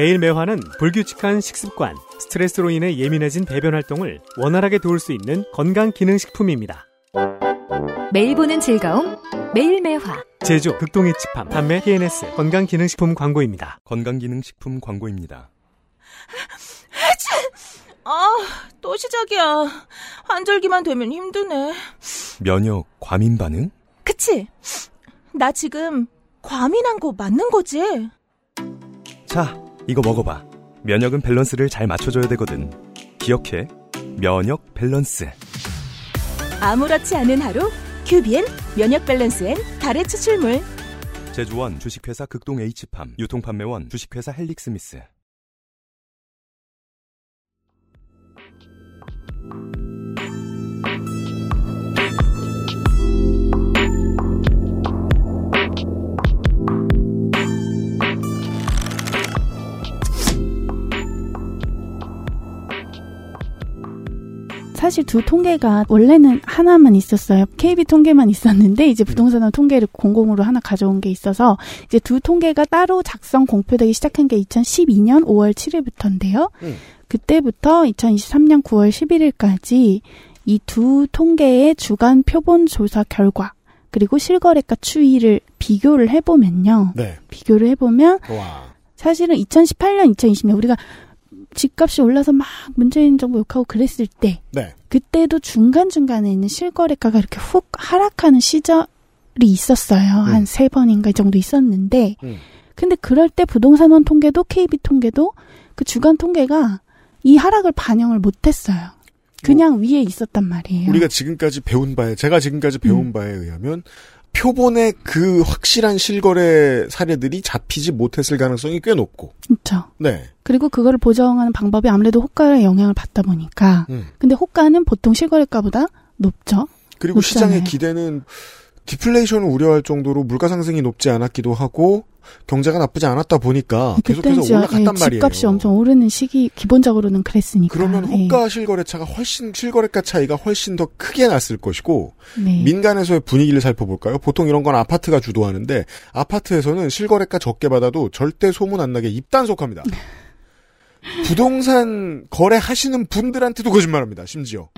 매일 매화는 불규칙한 식습관, 스트레스로 인해 예민해진 배변 활동을 원활하게 도울 수 있는 건강 기능 식품입니다. 매일 보는 즐거움 매일 매화 제조 극동의 치팜 판매 TNS 건강 기능 식품 광고입니다. 건강 기능 식품 광고입니다. 아, 또 시작이야. 환절기만 되면 힘드네. 면역 과민 반응? 그치? 나 지금 과민한 거 맞는 거지? 자, 이거 먹어봐. 면역은 밸런스를 잘 맞춰줘야 되거든. 기억해. 면역 밸런스. 아무렇지 않은 하루 큐비엔 면역 밸런스엔 다래 추출물 제조원 주식회사 극동 H팜 유통판매원 주식회사 헬릭스미스 사실 두 통계가 원래는 하나만 있었어요. KB 통계만 있었는데 이제 부동산원 통계를 공공으로 하나 가져온 게 있어서 이제 두 통계가 따로 작성 공표되기 시작한 게 2012년 5월 7일부터인데요. 음. 그때부터 2023년 9월 11일까지 이 두 통계의 주간 표본 조사 결과 그리고 실거래가 추이를 비교를 해보면요. 네. 비교를 해보면 와. 사실은 2018년, 2020년 우리가 집값이 올라서 막 문재인 정부 욕하고 그랬을 때 네. 그때도 중간중간에 있는 실거래가가 이렇게 훅 하락하는 시절이 있었어요. 한세 번인가 이 정도 있었는데 음. 근데 그럴 때 부동산원 통계도 KB 통계도 그 주간 통계가 이 하락을 반영을 못 했어요. 그냥 위에 있었단 말이에요. 우리가 지금까지 배운 바에, 제가 지금까지 배운 음. 바에 의하면, 표본의 그 확실한 실거래 사례들이 잡히지 못했을 가능성이 꽤 높고, 그렇죠. 네. 그리고 그거를 보정하는 방법이 아무래도 호가의 영향을 받다 보니까 음. 근데 호가는 보통 실거래가보다 높죠. 그리고 높잖아요. 시장의 기대는 디플레이션을 우려할 정도로 물가 상승이 높지 않았기도 하고, 경제가 나쁘지 않았다 보니까 계속해서 올라갔단 예, 말이에요. 집값이 엄청 오르는 시기 기본적으로는 그랬으니까. 그러면 예. 호가 실거래 차가 훨씬 실거래가 차이가 훨씬 더 크게 났을 것이고 네. 민간에서의 분위기를 살펴볼까요? 보통 이런 건 아파트가 주도하는데 아파트에서는 실거래가 적게 받아도 절대 소문 안 나게 입단속합니다. [laughs] 부동산 거래하시는 분들한테도 거짓말합니다. 심지어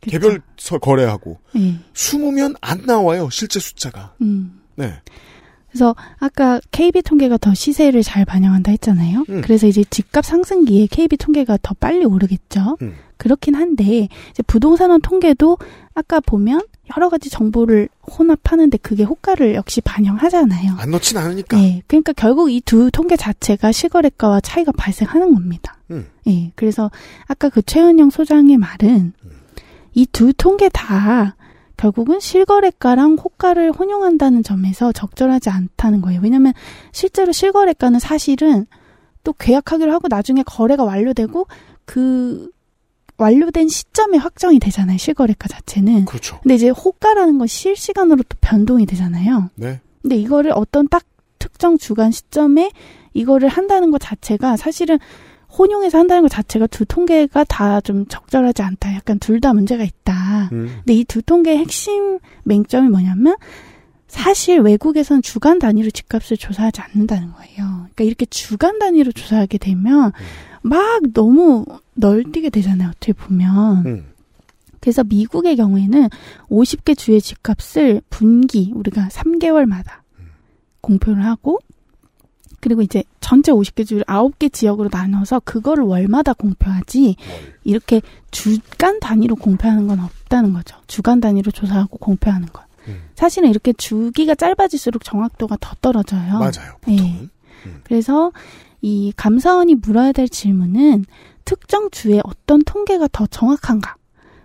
그쵸. 개별 서- 거래하고 예. 숨으면 안 나와요. 실제 숫자가. 음. 네. 그래서 아까 KB 통계가 더 시세를 잘 반영한다 했잖아요. 음. 그래서 이제 집값 상승기에 KB 통계가 더 빨리 오르겠죠. 음. 그렇긴 한데 이제 부동산원 통계도 아까 보면 여러 가지 정보를 혼합하는데 그게 호가를 역시 반영하잖아요. 안 넣진 않으니까. 네, 그러니까 결국 이 두 통계 자체가 실거래가와 차이가 발생하는 겁니다. 음. 예, 그래서 아까 그 최은영 소장의 말은 이 두 통계 다 결국은 실거래가랑 호가를 혼용한다는 점에서 적절하지 않다는 거예요. 왜냐하면 실제로 실거래가는 사실은 또 계약하기로 하고 나중에 거래가 완료되고 그 완료된 시점에 확정이 되잖아요. 실거래가 자체는. 그렇죠. 근데 이제 호가라는 건 실시간으로 또 변동이 되잖아요. 네. 근데 이거를 어떤 딱 특정 주간 시점에 이거를 한다는 것 자체가 사실은 혼용해서 한다는 것 자체가 두 통계가 다 좀 적절하지 않다. 약간 둘 다 문제가 있다. 음. 근데 이 두 통계의 핵심 맹점이 뭐냐면 사실 외국에선 주간 단위로 집값을 조사하지 않는다는 거예요. 그러니까 이렇게 주간 단위로 조사하게 되면 막 너무 널뛰게 되잖아요. 어떻게 보면. 음. 그래서 미국의 경우에는 50개 주의 집값을 분기 우리가 3개월마다 공표를 하고 그리고 이제 전체 50개 주를 9개 지역으로 나눠서 그거를 월마다 공표하지 이렇게 주간 단위로 공표하는 건 없다는 거죠. 주간 단위로 조사하고 공표하는 건. 사실은 이렇게 주기가 짧아질수록 정확도가 더 떨어져요. 맞아요. 예. 그래서 이 감사원이 물어야 될 질문은 특정 주의 어떤 통계가 더 정확한가?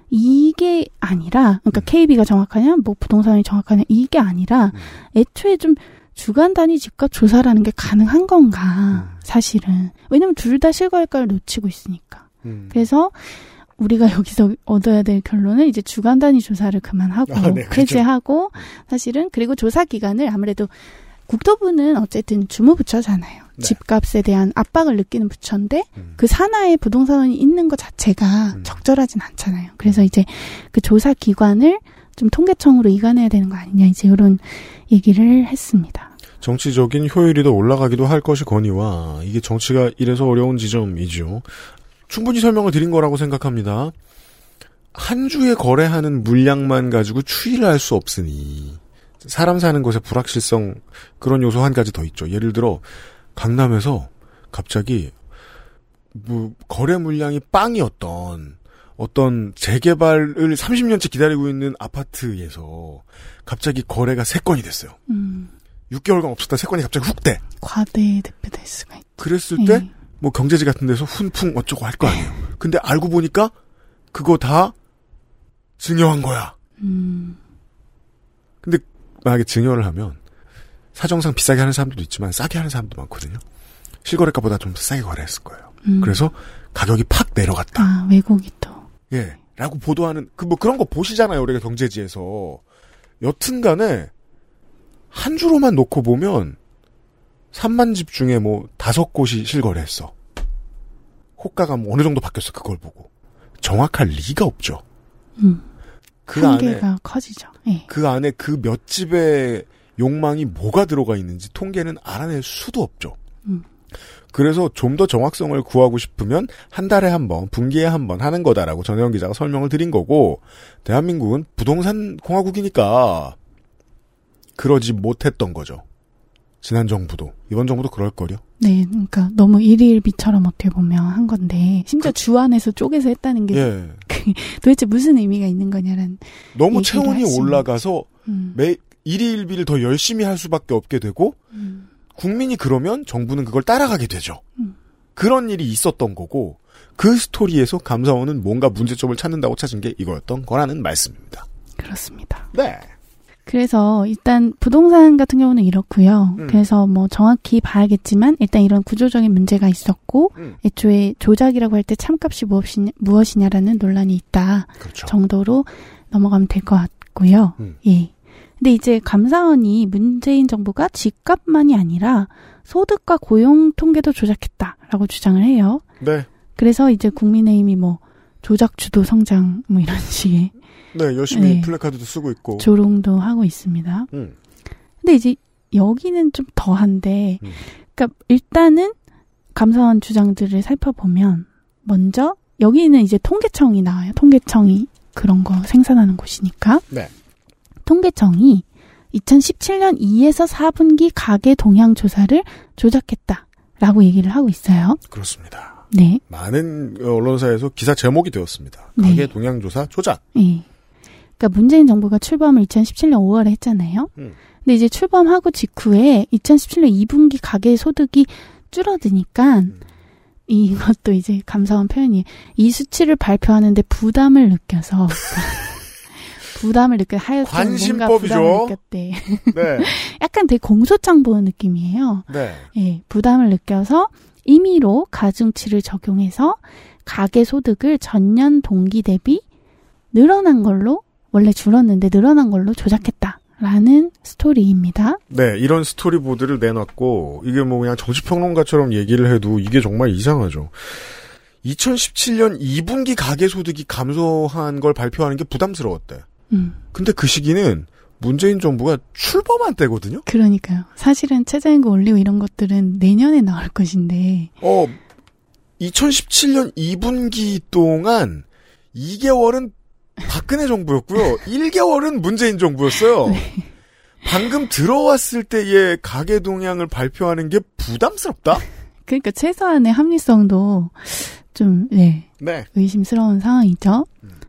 이게 아니라, 그러니까 KB가 정확하냐, 뭐 부동산이 정확하냐, 이게 아니라, 애초에 좀 주간 단위 집값 조사라는 게 가능한 건가, 사실은. 왜냐면 둘 다 실거래가를 놓치고 있으니까. 음. 그래서 우리가 여기서 얻어야 될 결론은 이제 주간 단위 조사를 그만하고, 아, 네, 그렇죠. 폐지하고, 사실은, 그리고 조사 기간을 아무래도 국토부는 어쨌든 주무부처잖아요. 네. 집값에 대한 압박을 느끼는 부처인데 음. 그 산하에 부동산원이 있는 것 자체가 적절하진 않잖아요. 그래서 음. 이제 그 조사 기관을 좀 통계청으로 이관해야 되는 거 아니냐 이제 이런 얘기를 했습니다. 정치적인 효율이 더 올라가기도 할 것이 거니와 이게 정치가 이래서 어려운 지점이죠. 충분히 설명을 드린 거라고 생각합니다. 한 주에 거래하는 물량만 가지고 추이를 할 수 없으니 사람 사는 곳의 불확실성 그런 요소 한 가지 더 있죠. 예를 들어 강남에서 갑자기 뭐 거래 물량이 빵이었던 어떤 재개발을 30년째 기다리고 있는 아파트에서 갑자기 거래가 3건이 됐어요. 음, 6개월간 없었다 3건이 갑자기 훅 돼. 과대 대표될 수가 있죠. 그랬을 예. 때뭐 경제지 같은 데서 훈풍 어쩌고 할 거 아니에요. 근데 알고 보니까 그거 다 증여한 거야. 음, 근데 만약에 증여를 하면 사정상 비싸게 하는 사람들도 있지만 싸게 하는 사람도 많거든요. 실거래가보다 좀 싸게 거래했을 거예요. 음. 그래서 가격이 팍 내려갔다. 아 외국이 또 예. 라고 보도하는 그 뭐 그런 거 보시잖아요. 우리가 경제지에서. 여튼간에 한 주로만 놓고 보면 3만 집 중에 뭐 다섯 곳이 실거래했어. 호가가 뭐 어느 정도 바뀌었어. 그걸 보고. 정확할 리가 없죠. 음, 그 안에 한계가 커지죠. 예. 그 안에 그 몇 집의 욕망이 뭐가 들어가 있는지 통계는 알아낼 수도 없죠. 음. 그래서 좀 더 정확성을 구하고 싶으면 한 달에 한 번, 분기에 한 번 하는 거다라고 전혜원 기자가 설명을 드린 거고, 대한민국은 부동산 공화국이니까 그러지 못했던 거죠. 지난 정부도 이번 정부도 그럴 거요. 네, 그러니까 너무 일일비처럼 어떻게 보면 한 건데 심지어 주 안에서 쪼개서 했다는 게 예. [laughs] 도대체 무슨 의미가 있는 거냐는 너무 체온이 올라가서 음. 매 일일비를 더 열심히 할 수밖에 없게 되고 음. 국민이 그러면 정부는 그걸 따라가게 되죠. 음. 그런 일이 있었던 거고 그 스토리에서 감사원은 뭔가 문제점을 찾는다고 찾은 게 이거였던 거라는 말씀입니다. 그렇습니다. 네. 그래서 일단 부동산 같은 경우는 이렇고요. 음. 그래서 뭐 정확히 봐야겠지만 일단 이런 구조적인 문제가 있었고 음. 애초에 조작이라고 할 때 참값이 무엇이냐, 무엇이냐라는 논란이 있다 그렇죠. 정도로 넘어가면 될 것 같고요. 음. 예. 근데 이제 감사원이 문재인 정부가 집값만이 아니라 소득과 고용 통계도 조작했다라고 주장을 해요. 네. 그래서 이제 국민의힘이 뭐 조작 주도 성장 뭐 이런 [laughs] 식의 네, 열심히 네. 플래카드도 쓰고 있고. 조롱도 하고 있습니다. 음. 근데 이제 여기는 좀 더한데, 음. 그러니까 일단은 감사원 주장들을 살펴보면 먼저 여기는 이제 통계청이 나와요. 통계청이 그런 거 생산하는 곳이니까. 네. 통계청이 2017년 2에서 4분기 가계 동향 조사를 조작했다라고 얘기를 하고 있어요. 그렇습니다. 네. 많은 언론사에서 기사 제목이 되었습니다. 네. 가계 동향 조사 조작. 예. 그러니까 문재인 정부가 출범을 2017년 5월에 했잖아요. 음. 근데 이제 출범하고 직후에 2017년 2분기 가계 소득이 줄어드니까 음. 이것도 이제 감사원 표현이 이 수치를 발표하는데 부담을 느껴서 [laughs] 부담을 느껴 하여튼 관심법이죠. 부담을 느꼈대. 네. [laughs] 약간 되게 공소장 보는 느낌이에요. 네. 예, 부담을 느껴서 임의로 가중치를 적용해서 가계 소득을 전년 동기 대비 늘어난 걸로 원래 줄었는데 늘어난 걸로 조작했다. 라는 스토리입니다. 네, 이런 스토리보드를 내놨고 이게 뭐 그냥 정치평론가처럼 얘기를 해도 이게 정말 이상하죠. 2017년 2분기 가계소득이 감소한 걸 발표하는 게 부담스러웠대. 음. 근데 그 시기는 문재인 정부가 출범한 때거든요. 그러니까요. 사실은 최저임금 올리고 이런 것들은 내년에 나올 것인데. 어, 2017년 2분기 동안 2개월은 박근혜 정부였고요. [laughs] 1개월은 문재인 정부였어요. 네. 방금 들어왔을 때의 가계 동향을 발표하는 게 부담스럽다? [laughs] 그러니까 최소한의 합리성도 좀, 네. 네. 의심스러운 상황이죠.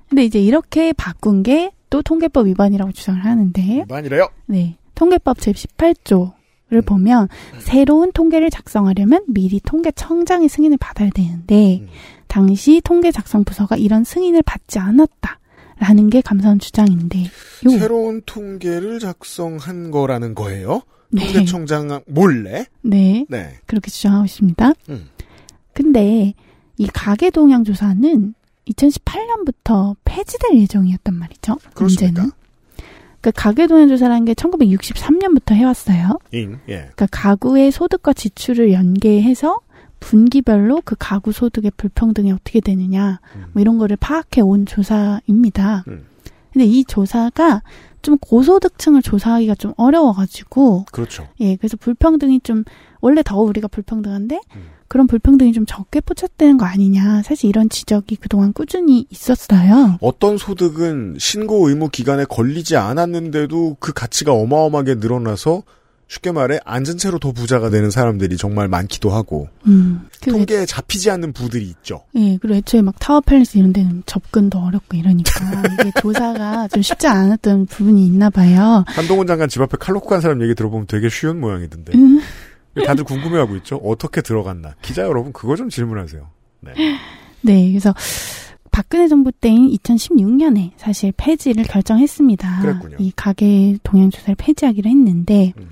근데 이제 이렇게 바꾼 게 또 통계법 위반이라고 주장을 하는데. 위반이래요? 네. 통계법 제18조를 보면 새로운 통계를 작성하려면 미리 통계청장의 승인을 받아야 되는데 당시 통계 작성 부서가 이런 승인을 받지 않았다 라는 게 감사원 주장인데 요 새로운 통계를 작성한 거라는 거예요? 네. 통계청장 몰래? 네. 네. 그렇게 주장하고 있습니다. 음. 근데 이 가계 동향 조사는 2018년부터 폐지될 예정이었단 말이죠. 그렇습니까? 문제는. 그 가계 동향 조사라는 게 1963년부터 해왔어요. 인, 예. 그러니까 가구의 소득과 지출을 연계해서 분기별로 그 가구 소득의 불평등이 어떻게 되느냐 뭐 이런 거를 파악해 온 조사입니다. 음. 근데 이 조사가 좀 고소득층을 조사하기가 좀 어려워가지고 그렇죠. 예 그래서 불평등이 좀 원래 더 우리가 불평등한데 음. 그런 불평등이 좀 적게 포착되는 거 아니냐 사실 이런 지적이 그동안 꾸준히 있었어요. 어떤 소득은 신고 의무 기간에 걸리지 않았는데도 그 가치가 어마어마하게 늘어나서 쉽게 말해 앉은 채로 더 부자가 되는 사람들이 정말 많기도 하고 음. 그 통계에 잡히지 않는 부들이 있죠. 예, 그리고 애초에 막 타워 팰리스 이런 데는 접근도 어렵고 이러니까 이게 조사가 [laughs] 좀 쉽지 않았던 부분이 있나 봐요. 한동훈 장관 집 앞에 칼 놓고 간 사람 얘기 들어보면 되게 쉬운 모양이던데. 음. 다들 궁금해하고 있죠. 어떻게 들어갔나. 기자 여러분 그거 좀 질문하세요. 네. [laughs] 네, 그래서 박근혜 정부 때인 2016년에 사실 폐지를 결정했습니다. 그랬군요. 이 가계 동향 조사를 폐지하기로 했는데 음.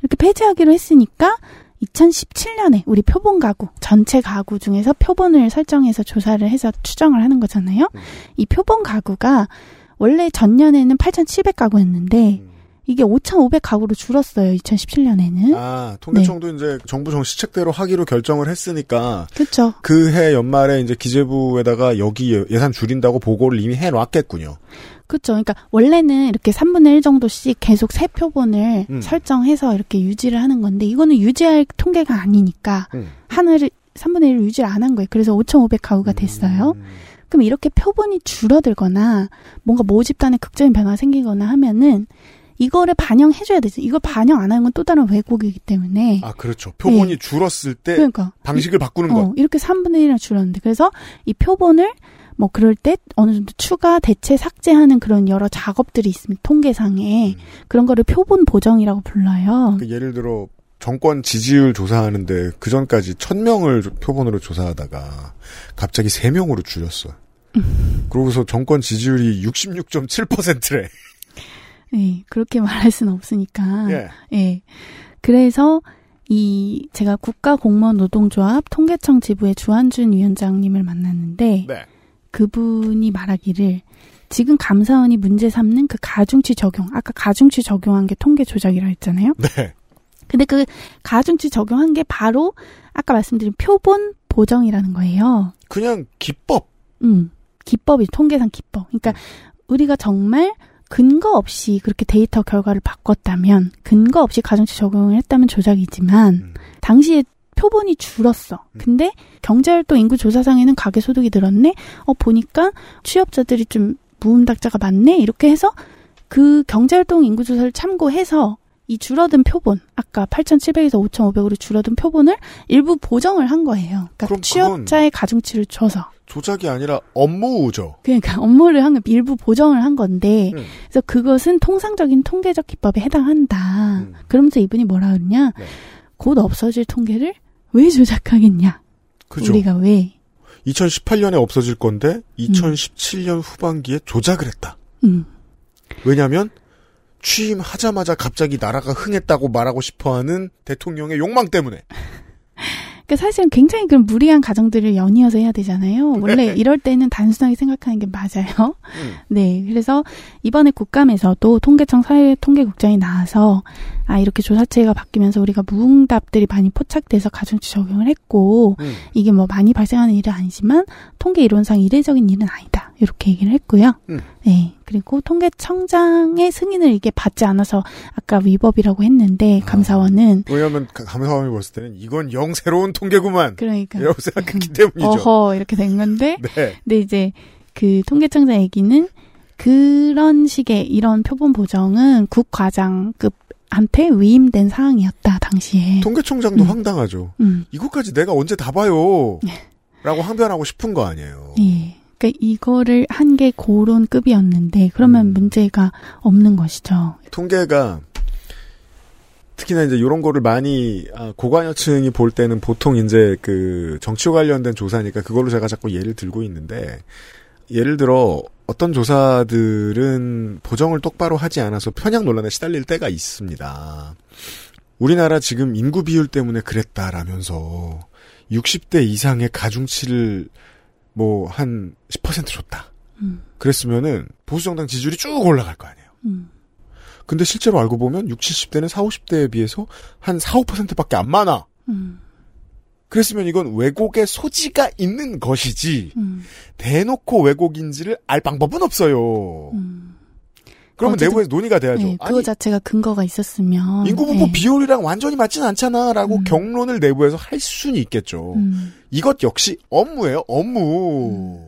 이렇게 폐지하기로 했으니까 2017년에 우리 표본 가구 전체 가구 중에서 표본을 설정해서 조사를 해서 추정을 하는 거잖아요. 음. 이 표본 가구가 원래 전년에는 8,700 가구였는데 음. 이게 5,500 가구로 줄었어요. 2017년에는. 아, 통계청도 이제 정부 정시책대로 하기로 결정을 했으니까 그렇죠. 그 해 연말에 이제 기재부에다가 여기 예- 예산 줄인다고 보고를 이미 해 놨겠군요. 그렇죠. 그러니까 원래는 이렇게 3분의 1 정도씩 계속 새 표본을 음. 설정해서 이렇게 유지를 하는 건데 이거는 유지할 통계가 아니니까 음. 하나를 3분의 1을 유지를 안 한 거예요. 그래서 5,500 가구가 됐어요. 음. 그럼 이렇게 표본이 줄어들거나 뭔가 모집단에 극적인 변화가 생기거나 하면은 이거를 반영해줘야 되죠. 이걸 반영 안 하는 건 또 다른 왜곡이기 때문에. 아, 그렇죠. 표본이 예. 줄었을 때 그러니까 방식을 바꾸는 것. 어, 이렇게 3분의 1이나 줄었는데 그래서 이 표본을 뭐 그럴 때 어느 정도 추가 대체 삭제하는 그런 여러 작업들이 있습니다. 통계상에 그런 거를 표본 보정이라고 불러요. 그 예를 들어 정권 지지율 조사하는데 그 전까지 1000명을 표본으로 조사하다가 갑자기 3명으로 줄였어요. 그러고서 정권 지지율이 66.7%래. 네, 그렇게 [laughs] 말할 수는 없으니까. 예. 예. 그래서 이 제가 국가공무원 노동조합 통계청 지부의 주한준 위원장님을 만났는데 네. 그분이 말하기를 지금 감사원이 문제 삼는 그 가중치 적용, 아까 가중치 적용한 게 통계 조작이라 했잖아요. 네. 근데 그 가중치 적용한 게 바로 아까 말씀드린 표본 보정이라는 거예요. 그냥 기법. 음, 기법이 통계상 기법. 그러니까 우리가 정말 근거 없이 그렇게 데이터 결과를 바꿨다면 근거 없이 가중치 적용을 했다면 조작이지만 음. 당시에 표본이 줄었어. 근데 경제활동 인구 조사상에는 가계 소득이 늘었네. 어 보니까 취업자들이 좀 무음닥자가 많네. 이렇게 해서 그 경제활동 인구 조사를 참고해서 이 줄어든 표본, 아까 8,700에서 5,500으로 줄어든 표본을 일부 보정을 한 거예요. 그러니까 취업자의 가중치를 줘서. 조작이 아니라 업무죠. 그러니까 업무를 한 일부 보정을 한 건데 음. 그래서 그것은 통상적인 통계적 기법에 해당한다. 음. 그러면서 이분이 뭐라 그러냐? 네. 곧 없어질 통계를 왜 조작하겠냐? 그죠. 우리가 왜? 2018년에 없어질 건데 2017년 후반기에 조작을 했다. 음. 왜냐하면 취임하자마자 갑자기 나라가 흥했다고 말하고 싶어하는 대통령의 욕망 때문에. [laughs] 그러니까 사실은 굉장히 그런 무리한 가정들을 연이어서 해야 되잖아요. 원래 이럴 때는 단순하게 생각하는 게 맞아요. 음. [laughs] 네. 그래서 이번에 국감에서도 통계청 사회통계국장이 나와서 아, 이렇게 조사체가 바뀌면서 우리가 무응답들이 많이 포착돼서 가중치 적용을 했고 음. 이게 뭐 많이 발생하는 일은 아니지만 통계 이론상 이례적인 일은 아니다. 이렇게 얘기를 했고요. 음. 네. 그리고 통계청장의 승인을 이게 받지 않아서 아까 위법이라고 했는데 감사원은 왜냐하면 가- 감사원이 봤을 때는 이건 영 새로운 통계구만. 그러니까 이라고 생각했기 때문이죠. 어허 이렇게 된 건데 네. 근데 이제 그 통계청장 얘기는 그런 식의 이런 표본 보정은 국과장급 한테 위임된 사항이었다 당시에. 통계청장도 음. 황당하죠. 음. 이것까지 내가 언제 다 봐요. 라고 항변하고 싶은 거 아니에요. 예. 그러니까 이거를 한 게 고론급이었는데 그러면 음. 문제가 없는 것이죠. 통계가 특히나 이제 이런 거를 많이 아, 고관여층이 볼 때는 보통 이제 그 정치와 관련된 조사니까 그걸로 제가 자꾸 예를 들고 있는데 예를 들어 어떤 조사들은 보정을 똑바로 하지 않아서 편향 논란에 시달릴 때가 있습니다. 우리나라 지금 인구 비율 때문에 그랬다라면서 60대 이상의 가중치를 뭐 한 10% 줬다. 음. 그랬으면은 보수 정당 지지율이 쭉 올라갈 거 아니에요. 음. 근데 실제로 알고 보면 60, 70대는 40, 50대에 비해서 한 4, 5%밖에 안 많아. 음. 그랬으면 이건 왜곡의 소지가 있는 것이지 음. 대놓고 왜곡인지를 알 방법은 없어요. 음. 그러면 어쨌든- 내부에서 논의가 돼야죠. 네, 그거 아니 자체가 근거가 있었으면 인구 분포 네. 비율이랑 완전히 맞진 않잖아라고 음. 경론을 내부에서 할 수는 있겠죠. 음. 이것 역시 업무예요. 업무.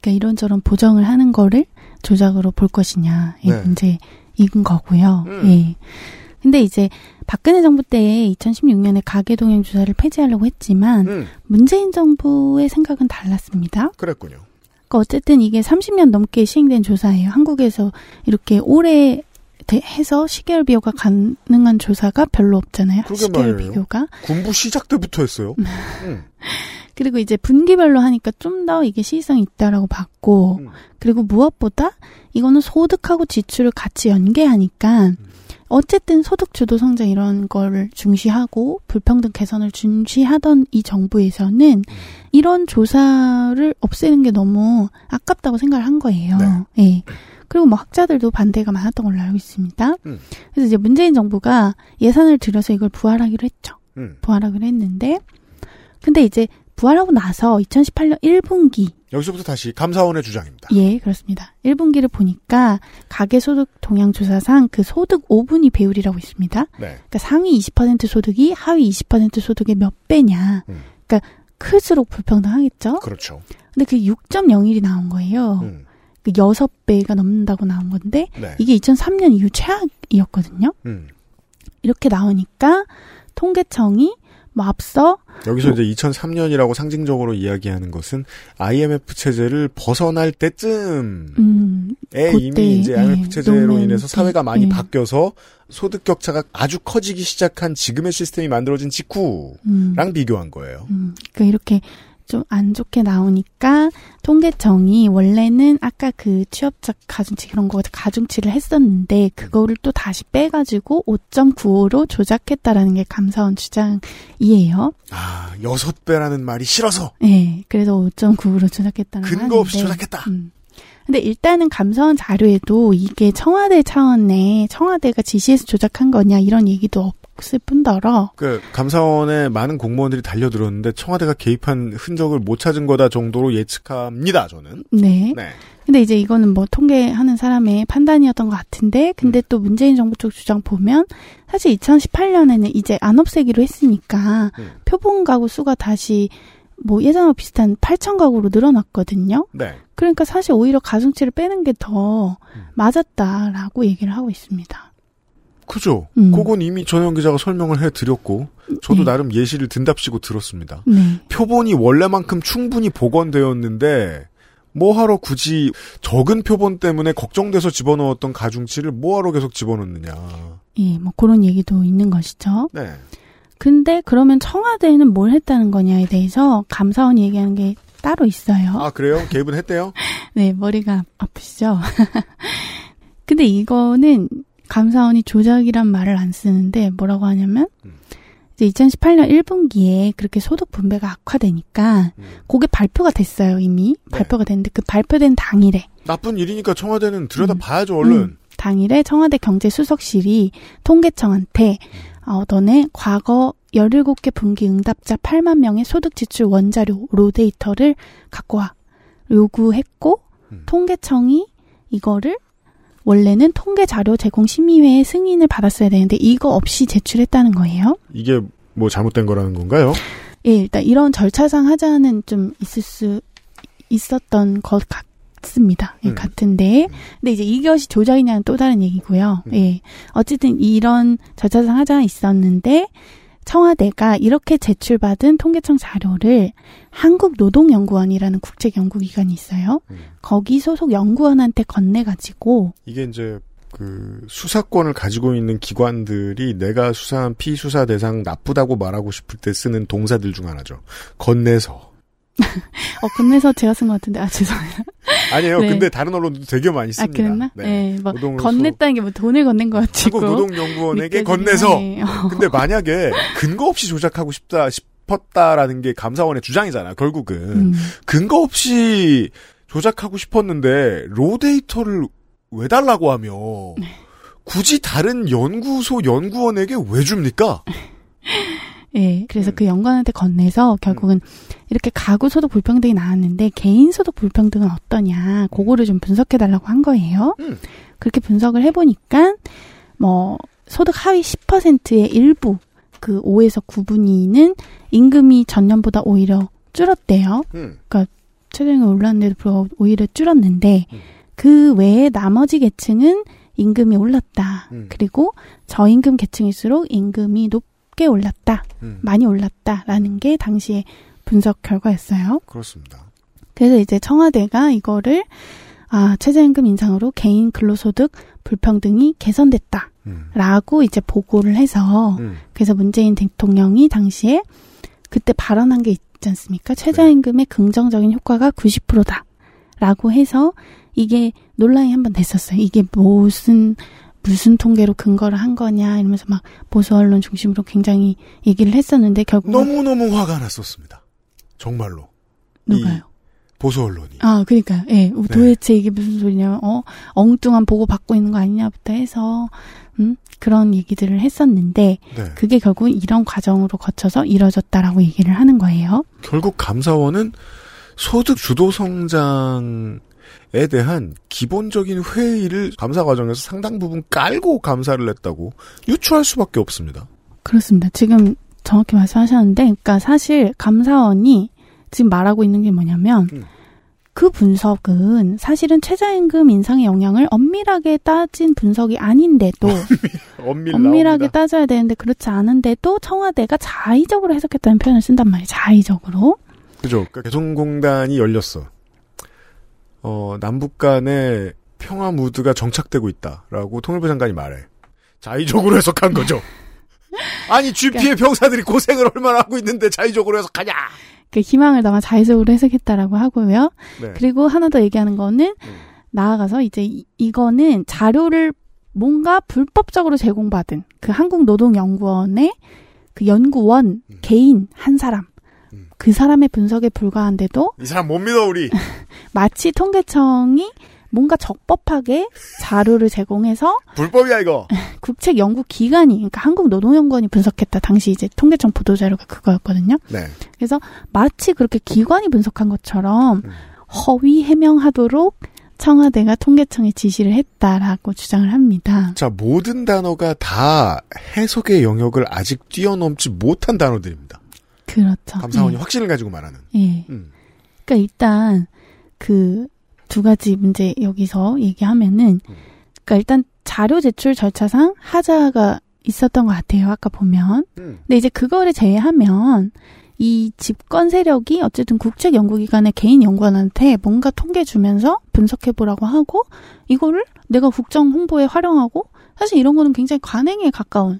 그러니까 이런저런 보정을 하는 거를 조작으로 볼 것이냐의 네. 문제인 거고요. 음. 예. 근데 이제 박근혜 정부 때 2016년에 가계동행 조사를 폐지하려고 했지만 음, 문재인 정부의 생각은 달랐습니다. 그랬군요. 그러니까 어쨌든 이게 30년 넘게 시행된 조사예요. 한국에서 이렇게 오래 대- 해서 시계열 비교가 가능한 조사가 별로 없잖아요. 시계열. 비교가. 군부 시작 때부터 했어요. 음. [laughs] 그리고 이제 분기별로 하니까 좀 더 이게 시의성이 있다라고 봤고, 음. 그리고 무엇보다 이거는 소득하고 지출을 같이 연계하니까, 어쨌든 소득 주도 성장 이런 거를 중시하고 불평등 개선을 중시하던 이 정부에서는 이런 조사를 없애는 게 너무 아깝다고 생각을 한 거예요. 예. 그리고 뭐 학자들도 반대가 많았던 걸로 알고 있습니다. 음. 그래서 이제 문재인 정부가 예산을 들여서 이걸 부활하기로 했죠. 음. 부활하기로 했는데, 근데 이제 부활하고 나서 2018년 1분기 여기서부터 다시 감사원의 주장입니다. 예, 그렇습니다. 1분기를 보니까 가계 소득 동향 조사상 그 소득 5분위 배율이라고 있습니다. 네. 그러니까 상위 20% 소득이 하위 20% 소득의 몇 배냐. 음. 그러니까 클수록 불평등하겠죠. 그렇죠. 근데 그 6.01이 나온 거예요. 음. 그 6배가 넘는다고 나온 건데 네. 이게 2003년 이후 최악이었거든요. 음. 이렇게 나오니까 통계청이 뭐 앞서 여기서 이제 2003년이라고 상징적으로 이야기하는 것은 IMF 체제를 벗어날 때쯤 음에 이미 이제 예, IMF 체제로 노무현 인해서 때, 사회가 많이 예. 바뀌어서 소득 격차가 아주 커지기 시작한 지금의 시스템이 만들어진 직후랑 음. 비교한 거예요. 음, 그러니까 이렇게 좀 안 좋게 나오니까 통계청이 원래는 아까 그 취업자 가중치 그런 거 가중치를 했었는데 그거를 또 다시 빼가지고 5.95로 조작했다라는 게 감사원 주장이에요. 아, 여섯 배라는 말이 싫어서 네, 그래서 5.95로 조작했다는 근거 없이 하는데, 조작했다. 음. 근데 일단은 감사원 자료에도 이게 청와대 차원의 청와대가 지시해서 조작한 거냐 이런 얘기도 없 을 뿐더러 그 감사원에 많은 공무원들이 달려들었는데 청와대가 개입한 흔적을 못 찾은 거다 정도로 예측합니다. 저는. 네. 네. 근데 이제 이거는 뭐 통계하는 사람의 판단이었던 것 같은데, 근데 또 문재인 정부 쪽 주장 보면, 사실 2018년에는 이제 안 없애기로 했으니까, 음. 표본 가구 수가 다시 뭐 예전하고 비슷한 8천 가구로 늘어났거든요. 네. 그러니까 사실 오히려 가중치를 빼는 게더 음. 맞았다라고 얘기를 하고 있습니다. 그죠. 음. 그건 이미 전현 기자가 설명을 해드렸고 저도 네. 나름 예시를 든답시고 들었습니다. 네. 표본이 원래만큼 충분히 복원되었는데 뭐하러 굳이 적은 표본 때문에 걱정돼서 집어넣었던 가중치를 뭐하러 계속 집어넣느냐. 예, 뭐 그런 얘기도 있는 것이죠. 네. 근데 그러면 청와대는 뭘 했다는 거냐에 대해서 감사원이 얘기하는 게 따로 있어요. 아 그래요? 개입은 했대요? [laughs] 네, 머리가 아프시죠? [laughs] 근데 이거는 감사원이 조작이란 말을 안 쓰는데 뭐라고 하냐면 음. 이제 2018년 1분기에 그렇게 소득 분배가 악화되니까 그게 발표가 됐어요 이미. 발표가 됐는데 그 발표된 당일에. 나쁜 일이니까 청와대는 들여다 봐야죠 얼른. 음, 당일에 청와대 경제수석실이 통계청한테 어, 너네 과거 17개 분기 응답자 8만 명의 소득 지출 원자료 로 데이터를 갖고 와. 요구했고 통계청이 이거를 원래는 통계 자료 제공 심의회의 승인을 받았어야 되는데 이거 없이 제출했다는 거예요. 이게 뭐 잘못된 거라는 건가요? 예, 일단 이런 절차상 하자는 좀 있을 수 있었던 것 같습니다. 예, 음. 같은데. 근데 이제 이것이 조작이냐는 또 다른 얘기고요. 예. 어쨌든 이런 절차상 하자가 있었는데 청와대가 이렇게 제출받은 통계청 자료를 한국노동연구원이라는 국제연구기관이 있어요. 거기 소속 연구원한테 건네가지고 이게 이제 그 수사권을 가지고 있는 기관들이 내가 수사한 피수사 대상 나쁘다고 말하고 싶을 때 쓰는 동사들 중 하나죠. 건네서. [laughs] 어 건네서 제가 쓴 것 같은데 아 죄송해요. 아니에요. 네. 근데 다른 언론도 되게 많이 아 씁니다. 그랬나? 네. 네. 뭐 노동으로서- 건넸다는 게 뭐 돈을 건넨 것 같고. 한국노동연구원에게 건네서. 어. [laughs] 근데 만약에 근거 없이 조작하고 싶다 싶었다라는 게 감사원의 주장이잖아요. 결국은 음. 근거 없이 조작하고 싶었는데 로 데이터를 왜 달라고 하며 네. 굳이 다른 연구소 연구원에게 왜 줍니까? [laughs] 예, 그래서 음. 그 연구원한테 건네서 결국은 이렇게 가구 소득 불평등이 나왔는데 개인 소득 불평등은 어떠냐, 그거를 좀 분석해 달라고 한 거예요. 음. 그렇게 분석을 해보니까 뭐 소득 하위 10%의 일부 그 5에서 9분위는 임금이 전년보다 오히려 줄었대요. 음. 그러니까 최저임금 올랐는데도 불구하고 오히려 줄었는데 그 외에 나머지 계층은 임금이 올랐다. 음. 그리고 저임금 계층일수록 임금이 높 게 올랐다. 음. 많이 올랐다라는 게 당시의 분석 결과였어요. 그렇습니다. 그래서 이제 청와대가 이거를 아, 최저임금 인상으로 개인 근로소득 불평등이 개선됐다. 라고 이제 보고를 해서 음. 그래서 문재인 대통령이 당시에 그때 발언한 게 있지 않습니까? 최저임금의 긍정적인 효과가 90%다. 라고 해서 이게 논란이 한 번 됐었어요. 이게 무슨 무슨 통계로 근거를 한 거냐 이러면서 막 보수 언론 중심으로 굉장히 얘기를 했었는데 결국 너무 너무 화가 났었습니다. 정말로. 누가요? 보수 언론이. 아, 그러니까요. 예. 도대체 이게 무슨 소리냐, 어, 엉뚱한 보고 받고 있는 거 아니냐부터 해서, 음, 그런 얘기들을 했었는데, 네. 그게 결국 이런 과정으로 거쳐서 이뤄졌다라고 얘기를 하는 거예요. 결국 감사원은 소득 주도 성장 에 대한 기본적인 회의를 감사 과정에서 상당 부분 깔고 감사를 했다고 유추할 수밖에 없습니다. 그렇습니다. 지금 정확히 말씀하셨는데, 그러니까 사실 감사원이 지금 말하고 있는 게 뭐냐면, 그 분석은 사실은 최저임금 인상의 영향을 엄밀하게 따진 분석이 아닌데도 [laughs] 엄밀 엄밀하게 따져야 되는데 그렇지 않은데도 청와대가 자의적으로 해석했다는 표현을 쓴단 말이에요. 자의적으로. 그죠. 그러니까 개성공단이 열렸어. 어, 남북 간의 평화 무드가 정착되고 있다라고 통일부 장관이 말해. 자의적으로 해석한 거죠. [laughs] 아니 GP의 병사들이 고생을 얼마나 하고 있는데 자의적으로 해석하냐? 그 희망을 담아 자의적으로 해석했다라고 하고요. 네. 그리고 하나 더 얘기하는 거는 나아가서 이제 이, 이거는 자료를 뭔가 불법적으로 제공받은 그 한국노동연구원의 그 연구원 개인 한 사람 그 사람의 분석에 불과한데도 이 사람 못 믿어 우리. [laughs] 마치 통계청이 뭔가 적법하게 자료를 제공해서 불법이야 이거. [laughs] 국책 연구 기관이 그러니까 한국 노동연구원이 분석했다. 당시 이제 통계청 보도 자료가 그거였거든요. 네. 그래서 마치 그렇게 기관이 분석한 것처럼 허위 해명하도록 청와대가 통계청에 지시를 했다라고 주장을 합니다. 자 모든 단어가 다 해석의 영역을 아직 뛰어넘지 못한 단어들입니다. 그렇죠. 감사원이 예. 확신을 가지고 말하는. 예. 음. 그러니까 일단 그 두 가지 문제 여기서 얘기하면은 그러니까 일단 자료 제출 절차상 하자가 있었던 것 같아요. 아까 보면. 음. 근데 이제 그거를 제외하면 이 집권 세력이 어쨌든 국책 연구기관의 개인 연구원한테 뭔가 통계 주면서 분석해 보라고 하고 이거를 내가 국정 홍보에 활용하고 사실 이런 거는 굉장히 관행에 가까운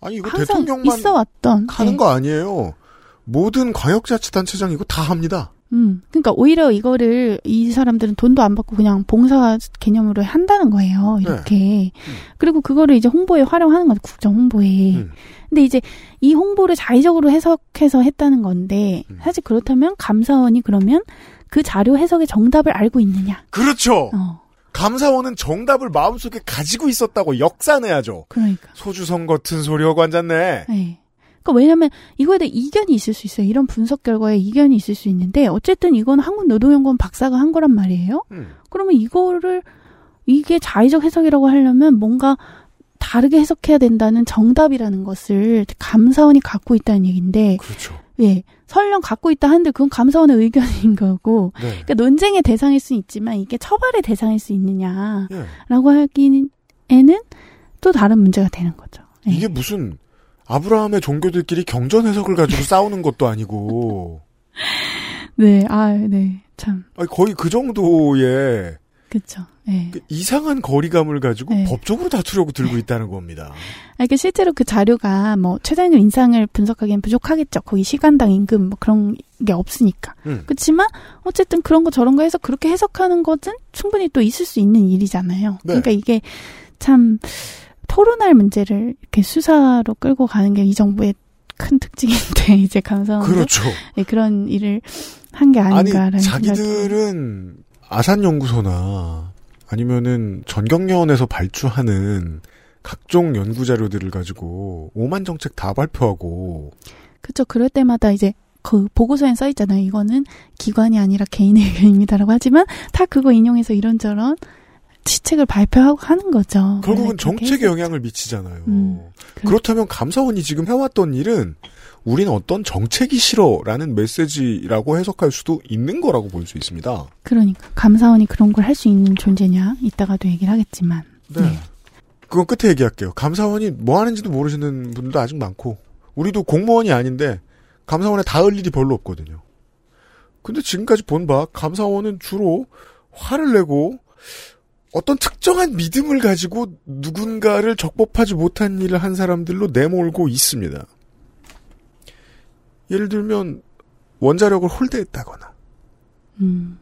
아니 이거 항상 대통령만 있어 왔던 하는 네. 거 아니에요. 모든 광역자치단체장 이거 다 합니다. 음, 그러니까 오히려 이거를 이 사람들은 돈도 안 받고 그냥 봉사 개념으로 한다는 거예요. 이렇게. 그리고 그거를 이제 홍보에 활용하는 거죠. 국정 홍보에. 음. 근데 이제 이 홍보를 자의적으로 해석해서 했다는 건데 음. 사실 그렇다면 감사원이 그러면 그 자료 해석의 정답을 알고 있느냐? 그렇죠. 어, 감사원은 정답을 마음속에 가지고 있었다고 역사내야죠. 그러니까. 소주성 같은 소리 하고 앉았네. 네. 그러니까 왜냐하면 이거에 대해 이견이 있을 수 있어요. 이런 분석 결과에 이견이 있을 수 있는데 어쨌든 이건 한국노동연구원 박사가 한 거란 말이에요. 음. 그러면 이거를 이게 자의적 해석이라고 하려면 뭔가 다르게 해석해야 된다는 정답이라는 것을 감사원이 갖고 있다는 얘기인데, 그렇죠. 예, 설령 갖고 있다 한들 그건 감사원의 의견인 거고, 네. 그러니까 논쟁의 대상일 수 있지만 이게 처벌의 대상일 수 있느냐라고 예. 하기에는 또 다른 문제가 되는 거죠. 예. 이게 무슨 아브라함의 종교들끼리 경전 해석을 가지고 [laughs] 싸우는 것도 아니고 네, 아, 네, 참, 아니, 거의 그 정도의 그렇죠. 예. 그 이상한 거리감을 가지고 네. 법적으로 다투려고 들고 있다는 겁니다. 아, 그러니까 실제로 그 자료가 뭐 최저임금 인상을 분석하기엔 부족하겠죠. 거기 시간당 임금 뭐 그런 게 없으니까. 음. 그렇지만 어쨌든 그런 거 저런 거 해서 그렇게 해석하는 것은 충분히 또 있을 수 있는 일이잖아요. 네. 그러니까 이게 참 토론할 문제를 이렇게 수사로 끌고 가는 게 이 정부의 큰 특징인데 [laughs] 이제 감사원도 그렇죠. 네, 그런 일을 한 게 아니 아닌가라는 생각이 자기들은 아산 연구소나 아니면은 전경련에서 발주하는 각종 연구 자료들을 가지고 오만 정책 다 발표하고 그렇죠. 그럴 때마다 이제 그 보고서엔 써 있잖아요. 이거는 기관이 아니라 개인의 의견입니다라고 하지만 다 그거 인용해서 이런저런 시책을 발표하고 하는 거죠. 결국은 그렇게 정책에. 영향을 미치잖아요. 음, 그렇다면 감사원이 지금 해왔던 일은 우린 어떤 정책이 싫어라는 메시지라고 해석할 수도 있는 거라고 볼 수 있습니다. 그러니까 감사원이 그런 걸 할 수 있는 존재냐 이따가도 얘기를 하겠지만 네. 그건 끝에 얘기할게요. 감사원이 뭐 하는지도 모르시는 분도 아직 많고, 우리도 공무원이 아닌데, 감사원에 닿을 일이 별로 없거든요. 근데 지금까지 본 바, 감사원은 주로 화를 내고, 어떤 특정한 믿음을 가지고 누군가를 적법하지 못한 일을 한 사람들로 내몰고 있습니다. 예를 들면, 원자력을 홀대했다거나, 음,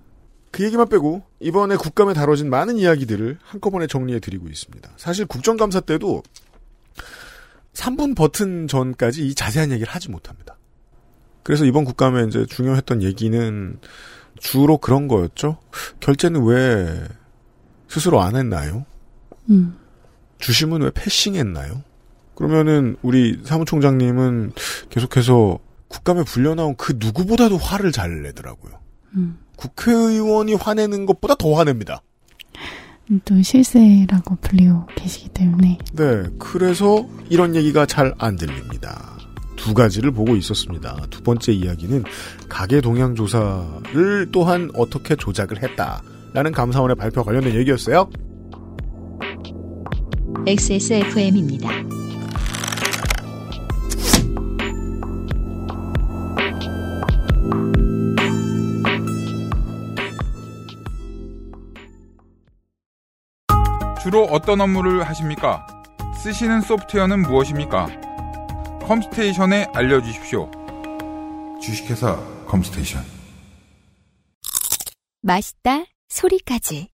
그 얘기만 빼고 이번에 국감에 다뤄진 많은 이야기들을 한꺼번에 정리해 드리고 있습니다. 사실 국정감사 때도 3분 버튼 전까지 이 자세한 얘기를 하지 못합니다. 그래서 이번 국감에 이제 중요했던 얘기는 주로 그런 거였죠. 결제는 왜 스스로 안 했나요? 음, 주심은 왜 패싱했나요? 그러면은 우리 사무총장님은 계속해서 국감에 불려 나온 그 누구보다도 화를 잘 내더라고요. 음. 국회의원이 화내는 것보다 더 화냅니다. 또 실세라고 불리고 계시기 때문에 네, 그래서 이런 얘기가 잘 안 들립니다. 두 가지를 보고 있었습니다. 두 번째 이야기는 가계 동향 조사를 또한 어떻게 조작을 했다 라는 감사원의 발표 관련된 얘기였어요. XSFM입니다. 주로 어떤 업무를 하십니까? 쓰시는 소프트웨어는 무엇입니까? 컴스테이션에 알려주십시오. 주식회사 컴스테이션. 맛있다 소리까지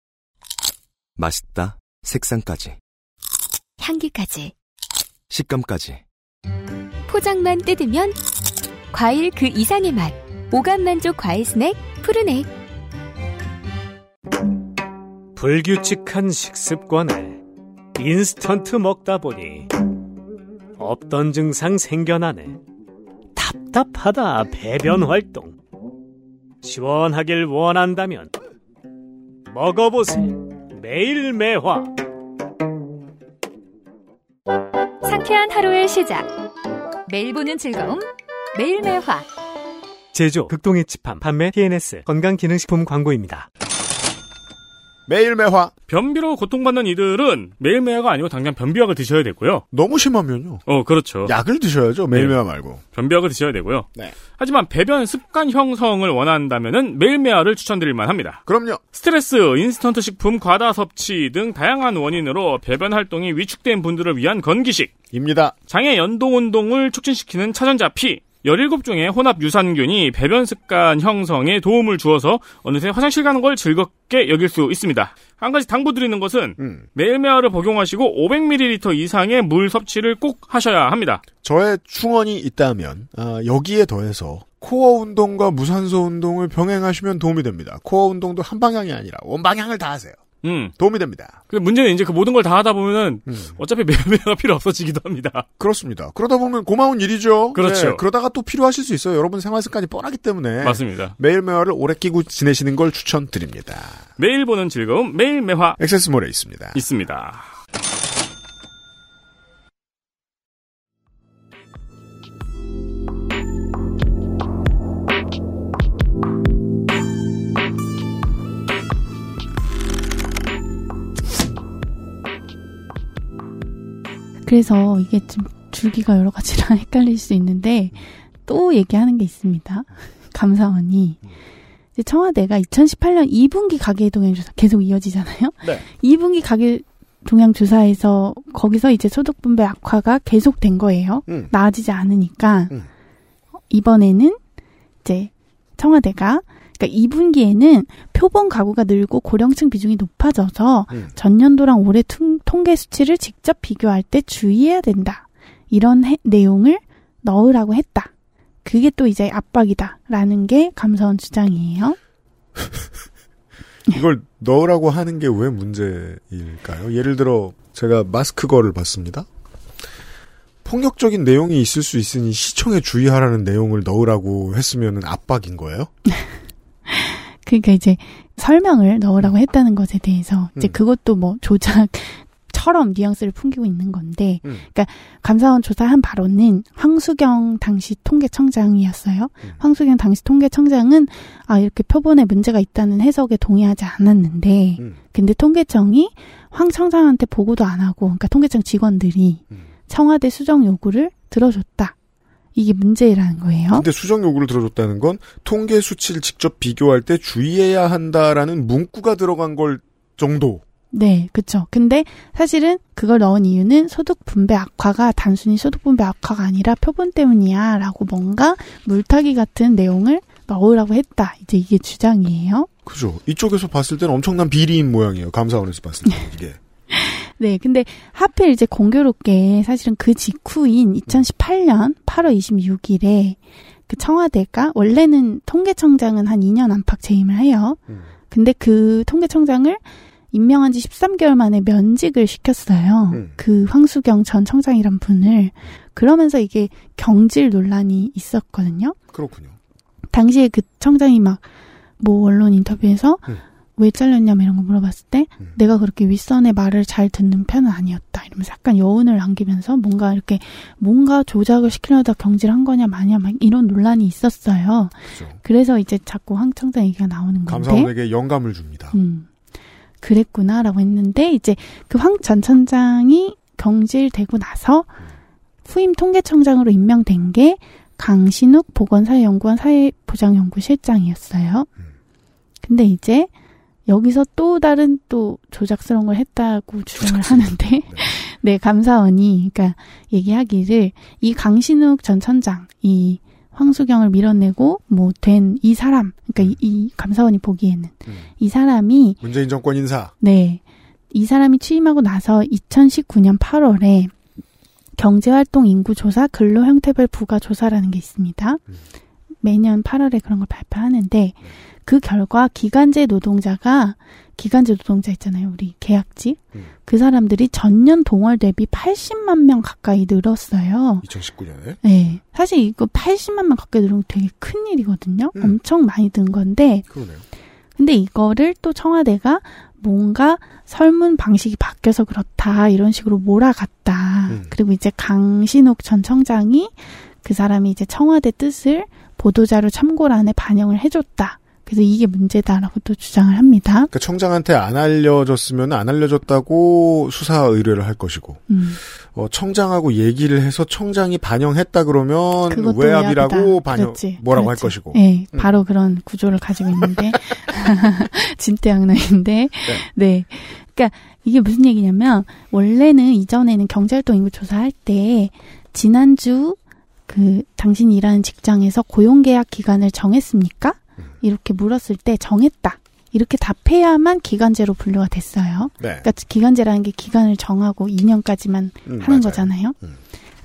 맛있다. 색상까지. 향기까지 식감까지. 포장만 뜯으면 과일 그 이상의 맛 오감 만족 과일 스낵 푸르넥 불규칙한 식습관에 인스턴트 먹다 보니 없던 증상 생겨나네. 답답하다 배변 활동. 시원하길 원한다면 먹어보세요. 매일 매화. 상쾌한 하루의 시작 매일 보는 즐거움 매일 매화 제조 극동의 집함 판매 TNS 건강기능식품 광고입니다. 매일 매화. 변비로 고통받는 이들은 매일 매화가 아니고 당장 변비약을 드셔야 되고요. 너무 심하면요. 어, 그렇죠. 약을 드셔야죠. 매일 네. 매화 말고. 변비약을 드셔야 되고요. 네. 하지만 배변 습관 형성을 원한다면은 매일 매화를 추천드릴 만 합니다. 그럼요. 스트레스, 인스턴트 식품, 과다 섭취 등 다양한 원인으로 배변 활동이 위축된 분들을 위한 건기식. 입니다. 장애 연동 운동을 촉진시키는 차전자 P. 17종의 혼합 유산균이 배변 습관 형성에 도움을 주어서 어느새 화장실 가는 걸 즐겁게 여길 수 있습니다. 한 가지 당부드리는 것은 음. 매일매화를 복용하시고 500ml 이상의 물 섭취를 꼭 하셔야 합니다. 저의 충원이 있다면 아, 여기에 더해서 코어 운동과 무산소 운동을 병행하시면 도움이 됩니다. 코어 운동도 한 방향이 아니라 원 방향을 다 하세요. 음. 도움이 됩니다. 그 문제는 이제 그 모든 걸 다 하다 보면은 음. 어차피 매일매화가 [laughs] 필요 없어지기도 합니다. 그렇습니다. 그러다 보면 고마운 일이죠. 그렇죠. 네, 그러다가 또 필요하실 수 있어요. 여러분 생활 습관이 뻔하기 때문에. 맞습니다. 매일 매화를 오래 끼고 지내시는 걸 추천드립니다. 매일 보는 즐거움 매일 매화 액세스몰에 있습니다. 있습니다. 그래서 이게 좀 줄기가 여러 가지라 [laughs] 헷갈릴 수 있는데 또 얘기하는 게 있습니다. [laughs] 감사원이 이제 청와대가 2018년 2분기 가계 동향 조사 계속 이어지잖아요. 네. 2분기 가계 동향 조사에서 거기서 이제 소득 분배 악화가 계속된 거예요. 음. 나아지지 않으니까 음. 이번에는 이제 청와대가 그러니까 2분기에는 표본 가구가 늘고 고령층 비중이 높아져서 음. 전년도랑 올해 퉁- 통계 수치를 직접 비교할 때 주의해야 된다. 이런 해- 내용을 넣으라고 했다. 그게 또 이제 압박이다라는 게 감사원 주장이에요. [laughs] 이걸 넣으라고 하는 게 왜 문제일까요? 예를 들어 제가 마스크 거를 봤습니다. 폭력적인 내용이 있을 수 있으니 시청에 주의하라는 내용을 넣으라고 했으면 압박인 거예요? [laughs] [laughs] 그러니까 이제 설명을 넣으라고 했다는 것에 대해서 이제 음. 그것도 뭐 조작 처럼 뉘앙스를 풍기고 있는 건데, 음. 그러니까 감사원 조사한 바로는 황수경 당시 통계청장이었어요. 음. 황수경 당시 통계청장은 아 이렇게 표본에 문제가 있다는 해석에 동의하지 않았는데, 음. 근데 통계청이 황 청장한테 보고도 안 하고, 그러니까 통계청 직원들이 음. 청와대 수정 요구를 들어줬다. 이게 문제라는 거예요. 근데 수정 요구를 들어줬다는 건 통계 수치를 직접 비교할 때 주의해야 한다라는 문구가 들어간 걸 정도. 네, 그쵸. 근데 사실은 그걸 넣은 이유는 소득 분배 악화가 단순히 소득 분배 악화가 아니라 표본 때문이야 라고 뭔가 물타기 같은 내용을 넣으라고 했다. 이제 이게 주장이에요. 그죠. 이쪽에서 봤을 때는 엄청난 비리인 모양이에요. 감사원에서 봤을 때 [laughs] 이게. 네, 근데 하필 이제 공교롭게 사실은 그 직후인 2018년 8월 26일에 그 청와대가 원래는 통계청장은 한 2년 안팎 재임을 해요. 음. 근데 그 통계청장을 임명한 지 13개월 만에 면직을 시켰어요. 음. 그 황수경 전 청장이란 분을. 그러면서 이게 경질 논란이 있었거든요. 그렇군요. 당시에 그 청장이 막 뭐 언론 인터뷰에서 음. 왜 잘렸냐며 이런 거 물어봤을 때 음. 내가 그렇게 윗선의 말을 잘 듣는 편은 아니었다 이러면서 약간 여운을 남기면서 뭔가 이렇게 뭔가 조작을 시키려다 경질한 거냐 마냐 막 이런 논란이 있었어요. 그죠. 그래서 이제 자꾸 황 청장 얘기가 나오는 건데 감사원에게 영감을 줍니다. 음, 그랬구나라고 했는데 이제 그 황전 청장이 경질되고 나서 후임 통계청장으로 임명된 게 강신욱 보건사회연구원 사회보장연구실장이었어요. 음. 근데 이제 여기서 또 다른 또 조작스러운 걸 했다고 주장을 하는데 [laughs] 네 감사원이 그러니까 얘기하기를 이 강신욱 전 천장 이 황수경을 밀어내고 뭐 된 이 사람 그러니까 이, 이 감사원이 보기에는 음. 이 사람이 문재인 정권 인사. 네. 이 사람이 취임하고 나서 2019년 8월에 경제활동 인구 조사 근로 형태별 부가 조사라는 게 있습니다. 음. 매년 8월에 그런 걸 발표하는데 그 결과 기간제 노동자가 기간제 노동자 있잖아요. 우리 계약직. 음. 그 사람들이 전년 동월 대비 80만 명 가까이 늘었어요. 2019년에. 네. 사실 이거 80만 명 가까이 늘으면 되게 큰 일이거든요. 음. 엄청 많이 든 건데 그러네요. 근데 이거를 또 청와대가 뭔가 설문 방식이 바뀌어서 그렇다 이런 식으로 몰아갔다. 음. 그리고 이제 강신욱 전 청장이 그 사람이 이제 청와대 뜻을 보도자료 참고란에 반영을 해줬다. 그래서 이게 문제다라고 또 주장을 합니다. 그러니까 청장한테 안 알려졌으면 안 알려졌다고 수사 의뢰를 할 것이고 음, 어, 청장하고 얘기를 해서 청장이 반영했다 그러면 외압이라고. 반영 그렇지, 뭐라고 그렇지. 할 것이고. 네, 음. 바로 그런 구조를 가지고 있는데 [laughs] 진퇴양난인데 네. 그러니까 이게 무슨 얘기냐면 원래는 이전에는 경제활동 인구 조사할 때 지난주 그 당신이 일하는 직장에서 고용계약 기간을 정했습니까? 이렇게 물었을 때 정했다. 이렇게 답해야만 기간제로 분류가 됐어요. 네. 그러니까 기간제라는 게 기간을 정하고 2년까지만 음, 하는 맞아요. 거잖아요. 음.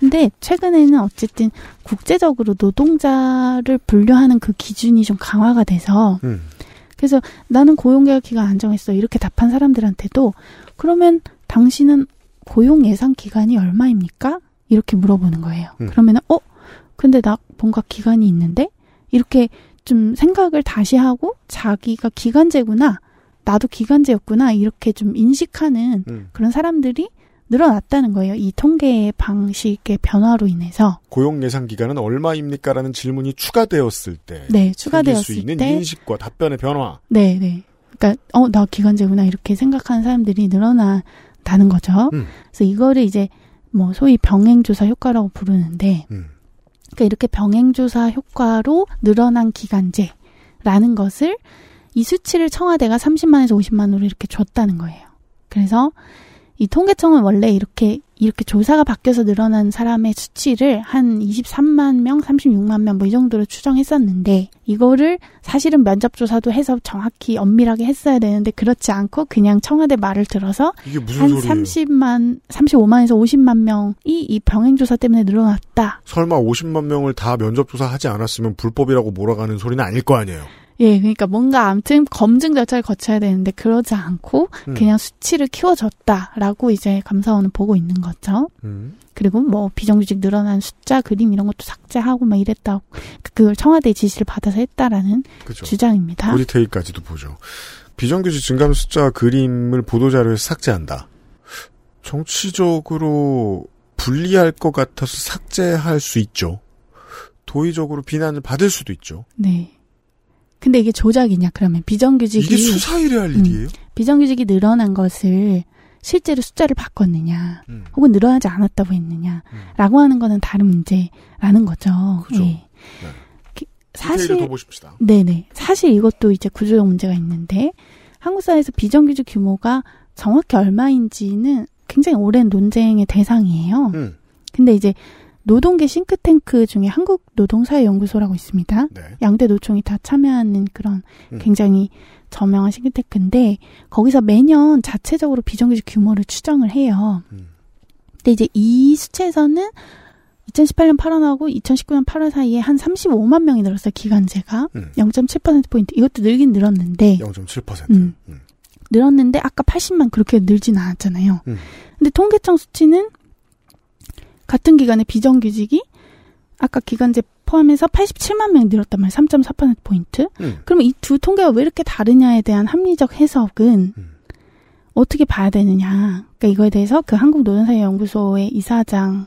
근데 최근에는 어쨌든 국제적으로 노동자를 분류하는 그 기준이 좀 강화가 돼서 음. 그래서 나는 고용계약 기간 안 정했어 이렇게 답한 사람들한테도 그러면 당신은 고용 예상 기간이 얼마입니까? 이렇게 물어보는 거예요. 음. 그러면은 어 근데 나 뭔가 기간이 있는데 이렇게 좀 생각을 다시 하고 자기가 기간제구나 나도 기간제였구나 이렇게 좀 인식하는 음. 그런 사람들이 늘어났다는 거예요. 이 통계 방식의 변화로 인해서. 고용 예상 기간은 얼마입니까라는 질문이 추가되었을 때 네, 추가되었을 있는 때. 인식과 답변의 변화. 네, 네. 그러니까 어, 나 기간제구나 이렇게 생각하는 사람들이 늘어난다는 거죠. 음. 그래서 이거를 이제 뭐 소위 병행조사 효과라고 부르는데 음. 그러니까 이렇게 병행조사 효과로 늘어난 기간제라는 것을 이 수치를 청와대가 30만에서 50만으로 이렇게 줬다는 거예요. 그래서 이 통계청은 원래 이렇게 이렇게 조사가 바뀌어서 늘어난 사람의 수치를 한 23만 명, 36만 명 뭐 이 정도로 추정했었는데 이거를 사실은 면접 조사도 해서 정확히 엄밀하게 했어야 되는데 그렇지 않고 그냥 청와대 말을 들어서 이게 무슨 한 소리예요? 30만, 35만에서 50만 명이 이 병행 조사 때문에 늘어났다. 설마 50만 명을 다 면접 조사하지 않았으면 불법이라고 몰아가는 소리는 아닐 거 아니에요. 예, 그러니까 뭔가 아무튼 검증 절차를 거쳐야 되는데 그러지 않고 음. 그냥 수치를 키워줬다라고 이제 감사원은 보고 있는 거죠. 음. 그리고 뭐 비정규직 늘어난 숫자 그림 이런 것도 삭제하고 막 이랬다고 그걸 청와대 지시를 받아서 했다라는 그죠. 주장입니다. 보디테일까지도 보죠. 비정규직 증감 숫자 그림을 보도자료에서 삭제한다. 정치적으로 불리할 것 같아서 삭제할 수 있죠. 도의적으로 비난을 받을 수도 있죠. 네. 근데 이게 조작이냐 그러면 비정규직이 이게 수사일에 할 음. 일이에요? 비정규직이 늘어난 것을 실제로 숫자를 바꿨느냐 음. 혹은 늘어나지 않았다고 했느냐라고 하는 거는 다른 문제라는 거죠. 그죠. 예. 기- 디테일을 사실 더 보십시다. 네네 사실 이것도 이제 구조적 문제가 있는데 한국 사회에서 비정규직 규모가 정확히 얼마인지는 굉장히 오랜 논쟁의 대상이에요. 음. 근데 이제 노동계 싱크탱크 중에 한국 노동사회연구소라고 있습니다. 네. 양대 노총이 다 참여하는 그런 음. 굉장히 저명한 싱크탱크인데 거기서 매년 자체적으로 비정규직 규모를 추정을 해요. 음. 근데 이제 이 수치에서는 2018년 8월하고 2019년 8월 사이에 한 35만 명이 늘었어요. 기간제가 음. 0.7% 포인트. 이것도 늘긴 늘었는데 0.7%. 음. 음. 늘었는데 아까 80만 그렇게 늘진 않았잖아요. 음. 근데 통계청 수치는 같은 기간에 비정규직이 아까 기간제 포함해서 87만 명이 늘었단 말이에요. 3.4% 포인트. 음. 그러면 이두 통계가 왜 이렇게 다르냐에 대한 합리적 해석은 음. 어떻게 봐야 되느냐. 그러니까 이거에 대해서 그 한국노동사회연구소의 이사장인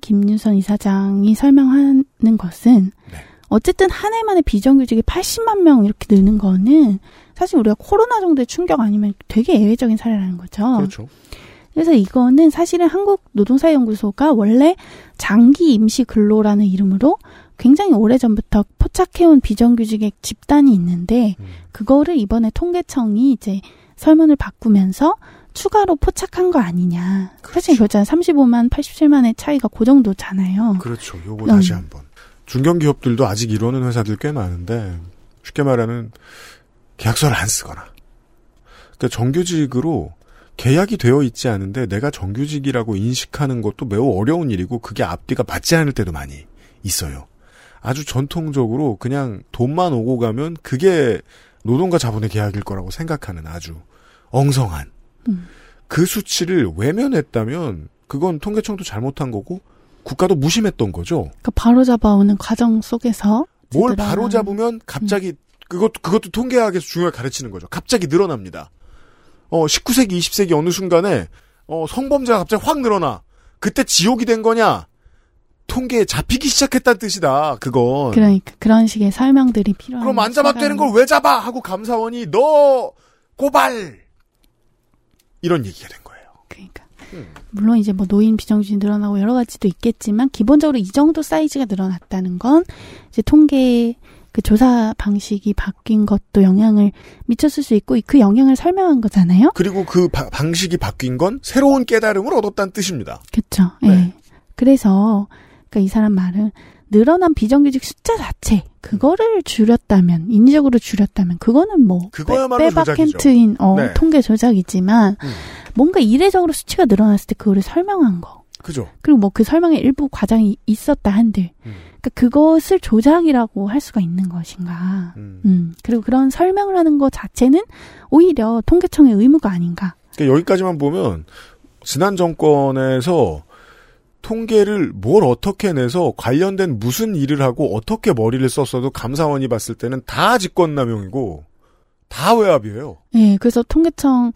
김윤선 이사장이 설명하는 것은 네. 어쨌든 한 해 만에 비정규직이 80만 명 이렇게 느는 거는 사실 우리가 코로나 정도의 충격 아니면 되게 예외적인 사례라는 거죠. 그렇죠. 그래서 이거는 사실은 한국 노동사연구소가 원래 장기 임시 근로라는 이름으로 굉장히 오래전부터 포착해온 비정규직의 집단이 있는데 음. 그거를 이번에 통계청이 이제 설문을 바꾸면서 추가로 포착한 거 아니냐. 사실 그렇잖아요. 35만, 87만의 차이가 그 정도잖아요. 그렇죠. 요거 음. 다시 한번. 중견기업들도 아직 이러는 회사들 꽤 많은데 쉽게 말하는 계약서를 안 쓰거나 그러니까 정규직으로 계약이 되어 있지 않은데 내가 정규직이라고 인식하는 것도 매우 어려운 일이고 그게 앞뒤가 맞지 않을 때도 많이 있어요. 아주 전통적으로 그냥 돈만 오고 가면 그게 노동과 자본의 계약일 거라고 생각하는 아주 엉성한 음. 그 수치를 외면했다면 그건 통계청도 잘못한 거고 국가도 무심했던 거죠. 그러니까 바로 잡아오는 과정 속에서 뭘 바로 잡으면 갑자기 그것도 그것도 통계학에서 중요하게 가르치는 거죠. 갑자기 늘어납니다. 어 19세기 20세기 어느 순간에 어 성범죄가 갑자기 확 늘어나. 그때 지옥이 된 거냐? 통계에 잡히기 시작했다는 뜻이다. 그건. 그러니까 그런 식의 설명들이 필요한 그럼 안 잡아도 되는 걸 왜 잡아? 하고 감사원이 너 고발 이런 얘기가 된 거예요. 그러니까 음. 물론 이제 뭐 노인 비정규직 늘어나고 여러 가지도 있겠지만 기본적으로 이 정도 사이즈가 늘어났다는 건 이제 통계 그 조사 방식이 바뀐 것도 영향을 미쳤을 수 있고 그 영향을 설명한 거잖아요. 그리고 그 바- 방식이 바뀐 건 새로운 깨달음을 얻었다는 뜻입니다. 그렇죠. 네. 예. 그래서 그러니까 이 사람 말은 늘어난 비정규직 숫자 자체 그거를 줄였다면 인위적으로 줄였다면 그거는 뭐 그거야말로 빼- 빼박 조작이죠. 캔트인 어, 네. 통계 조작이지만 음. 뭔가 이례적으로 수치가 늘어났을 때 그거를 설명한 거 그죠. 그리고 뭐 그 설명에 일부 과장이 있었다 한들 음. 그러니까 그것을 조작이라고 할 수가 있는 것인가 음. 음. 그리고 그런 설명을 하는 것 자체는 오히려 통계청의 의무가 아닌가 그러니까 여기까지만 보면 지난 정권에서 통계를 뭘 어떻게 내서 관련된 무슨 일을 하고 어떻게 머리를 썼어도 감사원이 봤을 때는 다 직권남용이고 다 외압이에요. 예, 그래서 통계청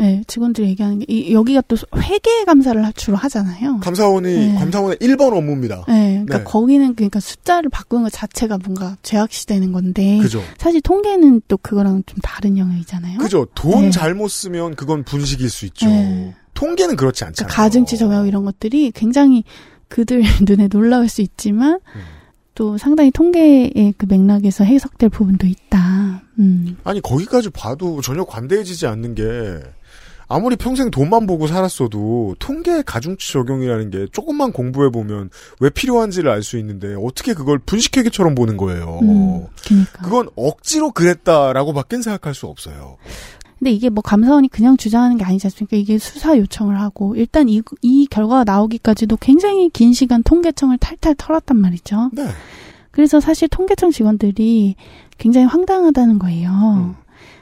예, 직원들이 얘기하는 게 이, 여기가 또 회계 감사를 주로 하잖아요. 감사원이 네. 감사원의 1번 업무입니다. 예, 그러니까 네. 거기는 그러니까 숫자를 바꾸는 것 자체가 뭔가 죄악시되는 건데 그죠. 사실 통계는 또 그거랑 좀 다른 영역이잖아요. 그죠. 돈 네. 잘못 쓰면 그건 분식일 수 있죠. 네. 통계는 그렇지 않잖아요. 그러니까 가중치 정역 이런 것들이 굉장히 그들 [laughs] 눈에 놀라울 수 있지만 음. 또 상당히 통계의 그 맥락에서 해석될 부분도 있다. 음. 아니 거기까지 봐도 전혀 관대해지지 않는 게 아무리 평생 돈만 보고 살았어도 통계 가중치 적용이라는 게 조금만 공부해 보면 왜 필요한지를 알 수 있는데 어떻게 그걸 분식회계처럼 보는 거예요. 음, 그러니까. 그건 억지로 그랬다라고밖엔 생각할 수 없어요. 근데 이게 뭐 감사원이 그냥 주장하는 게 아니지 않습니까? 이게 수사 요청을 하고 일단 이, 이 결과가 나오기까지도 굉장히 긴 시간 통계청을 탈탈 털었단 말이죠. 네. 그래서 사실 통계청 직원들이 굉장히 황당하다는 거예요. 음.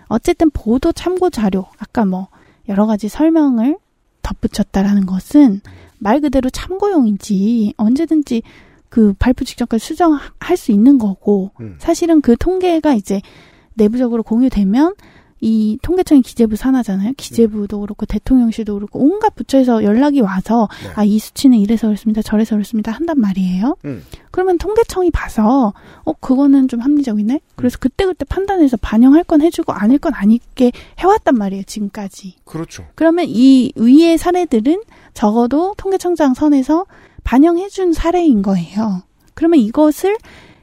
어쨌든 보도 참고 자료, 아까 뭐 여러 가지 설명을 덧붙였다라는 것은 말 그대로 참고용이지 언제든지 그 발표 직전까지 수정할 수 있는 거고 음. 사실은 그 통계가 이제 내부적으로 공유되면 이 통계청이 기재부 산하잖아요. 기재부도 그렇고 대통령실도 그렇고 온갖 부처에서 연락이 와서 네. 아이 수치는 이래서 그렇습니다. 저래서 그렇습니다. 한단 말이에요. 음. 그러면 통계청이 봐서 어 그거는 좀 합리적이네. 그래서 그때 그때 판단해서 반영할 건 해주고 아닐 건 아니게 해왔단 말이에요. 지금까지. 그렇죠. 그러면 이 위의 사례들은 적어도 통계청장 선에서 반영해준 사례인 거예요. 그러면 이것을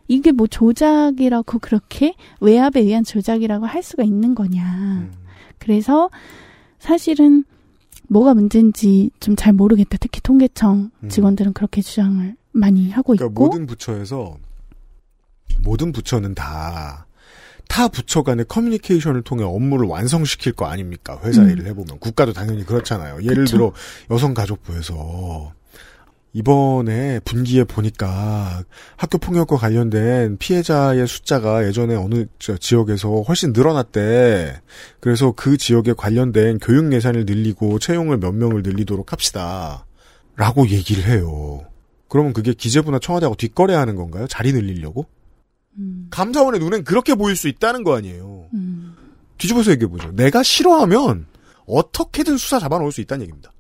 이게 뭐 조작이라고 그렇게 외압에 의한 조작이라고 할 수가 있는 거냐. 음. 그래서 사실은 뭐가 문제인지 좀 잘 모르겠다. 특히 통계청 음. 직원들은 그렇게 주장을 많이 하고 그러니까 있고. 모든 부처에서 모든 부처는 다 타 부처 간의 커뮤니케이션을 통해 업무를 완성시킬 거 아닙니까? 회사 음. 일을 해보면. 국가도 당연히 그렇잖아요. 예를 그쵸. 들어 여성가족부에서 이번에 분기에 보니까 학교 폭력과 관련된 피해자의 숫자가 예전에 어느 저 지역에서 훨씬 늘어났대. 그래서 그 지역에 관련된 교육 예산을 늘리고 채용을 몇 명을 늘리도록 합시다. 라고 얘기를 해요. 그러면 그게 기재부나 청와대하고 뒷거래하는 건가요? 자리 늘리려고? 음, 감사원의 눈엔 그렇게 보일 수 있다는 거 아니에요. 음. 뒤집어서 얘기해보죠. 내가 싫어하면 어떻게든 수사 잡아놓을 수 있다는 얘기입니다.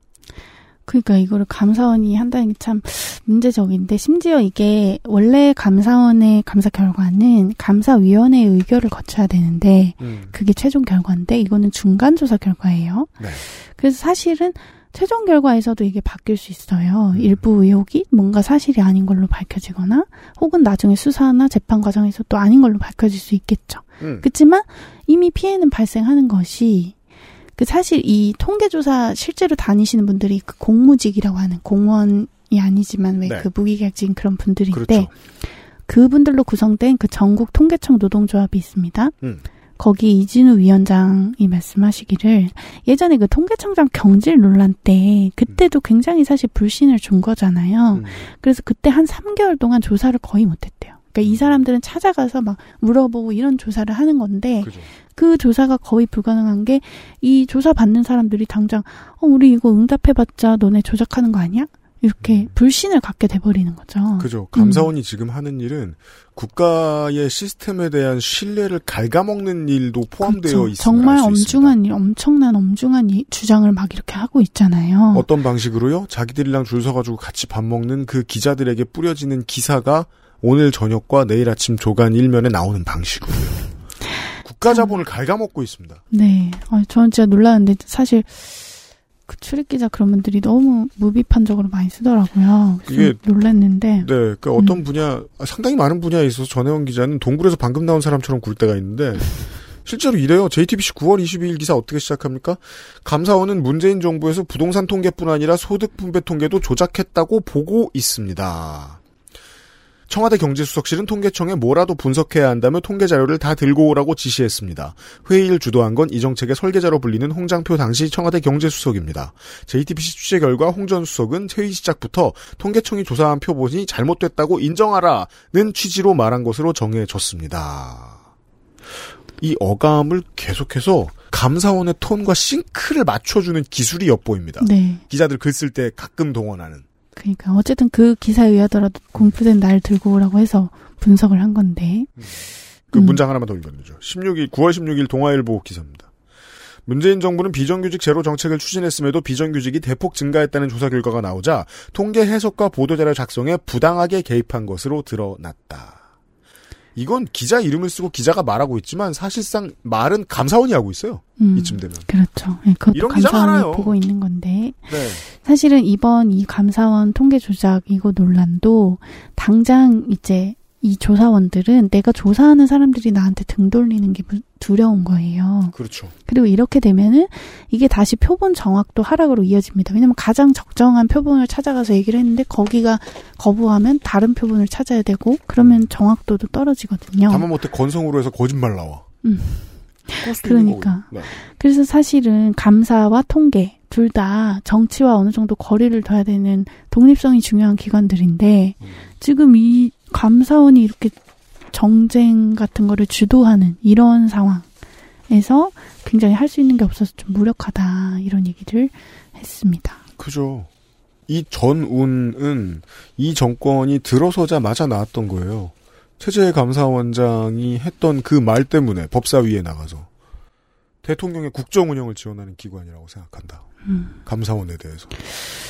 그러니까 이거를 감사원이 한다는 게 참 문제적인데 심지어 이게 원래 감사원의 감사 결과는 감사위원회의 의결을 거쳐야 되는데 그게 최종 결과인데 이거는 중간 조사 결과예요. 네. 그래서 사실은 최종 결과에서도 이게 바뀔 수 있어요. 음. 일부 의혹이 뭔가 사실이 아닌 걸로 밝혀지거나 혹은 나중에 수사나 재판 과정에서 또 아닌 걸로 밝혀질 수 있겠죠. 음. 그렇지만 이미 피해는 발생하는 것이 그 사실 이 통계조사 실제로 다니시는 분들이 그 공무직이라고 하는 공무원이 아니지만 왜 네. 그 무기계약직인 그런 분들인데 그렇죠. 그분들로 구성된 그 전국 통계청 노동조합이 있습니다. 음. 거기 이진우 위원장이 말씀하시기를 예전에 그 통계청장 경질 논란 때 그때도 굉장히 사실 불신을 준 거잖아요. 음. 그래서 그때 한 3개월 동안 조사를 거의 못했대요. 그러니까 이 사람들은 찾아가서 막 물어보고 이런 조사를 하는 건데 그죠. 그 조사가 거의 불가능한 게 이 조사 받는 사람들이 당장 어 우리 이거 응답해봤자 너네 조작하는 거 아니야? 이렇게 불신을 갖게 돼버리는 거죠. 음. 그죠. 감사원이 지금 하는 일은 국가의 시스템에 대한 신뢰를 갉아먹는 일도 포함되어 그렇죠. 있습니다. 정말 엄중한 일, 엄청난 엄중한 이- 주장을 막 이렇게 하고 있잖아요. 어떤 방식으로요? 자기들이랑 줄 서가지고 같이 밥 먹는 그 기자들에게 뿌려지는 기사가 오늘 저녁과 내일 아침 조간 일면에 나오는 방식으로요. 국가 자본을 갉아먹고 있습니다. 네, 아, 저는 진짜 놀랐는데 사실 그 출입 기자 그런 분들이 너무 무비판적으로 많이 쓰더라고요. 좀 이게- 놀랐는데. 네, 그러니까 어떤 분야 상당히 많은 분야에 있어서 전혜원 기자는 동굴에서 방금 나온 사람처럼 굴 때가 있는데 실제로 이래요. JTBC 9월 22일 기사 어떻게 시작합니까? 감사원은 문재인 정부에서 부동산 통계뿐 아니라 소득 분배 통계도 조작했다고 보고 있습니다. 청와대 경제수석실은 통계청에 뭐라도 분석해야 한다며 통계 자료를 다 들고 오라고 지시했습니다. 회의를 주도한 건 이 정책의 설계자로 불리는 홍장표 당시 청와대 경제수석입니다. JTBC 취재 결과 홍 전 수석은 회의 시작부터 통계청이 조사한 표본이 잘못됐다고 인정하라는 취지로 말한 것으로 정해졌습니다. 이 어감을 계속해서 감사원의 톤과 싱크를 맞춰주는 기술이 엿보입니다. 네. 기자들 글 쓸 때 가끔 동원하는. 그러니까 어쨌든 그 기사에 의하더라도 공표된 날 들고 오라고 해서 분석을 한 건데. 그 음. 문장 하나만 더 읽어드리죠. 16일, 9월 16일 동아일보 기사입니다. 문재인 정부는 비정규직 제로 정책을 추진했음에도 비정규직이 대폭 증가했다는 조사 결과가 나오자 통계 해석과 보도자료 작성에 부당하게 개입한 것으로 드러났다. 이건 기자 이름을 쓰고 기자가 말하고 있지만 사실상 말은 감사원이 하고 있어요. 음, 이쯤 되면. 그렇죠. 네, 그것도 감사원이. 보고 있는 건데. 네. 사실은 이번 이 감사원 통계 조작 이거 논란도 당장 이제 이 조사원들은 내가 조사하는 사람들이 나한테 등 돌리는 게 무- 두려운 거예요. 그렇죠. 그리고 이렇게 되면은 이게 다시 표본 정확도 하락으로 이어집니다. 왜냐면 가장 적정한 표본을 찾아가서 얘기를 했는데 거기가 거부하면 다른 표본을 찾아야 되고 그러면 정확도도 떨어지거든요. 다만 못해 건성으로 해서 거짓말 나와. 음. 그러니까. 네. 그래서 사실은 감사와 통계 둘 다 정치와 어느 정도 거리를 둬야 되는 독립성이 중요한 기관들인데 지금 이 감사원이 이렇게 정쟁 같은 거를 주도하는 이런 상황에서 굉장히 할 수 있는 게 없어서 좀 무력하다 이런 얘기를 했습니다. 그죠. 이 전운은 이 정권이 들어서자마자 나왔던 거예요. 최재 감사원장이 했던 그 말 때문에 법사위에 나가서 대통령의 국정 운영을 지원하는 기관이라고 생각한다. 음. 감사원에 대해서.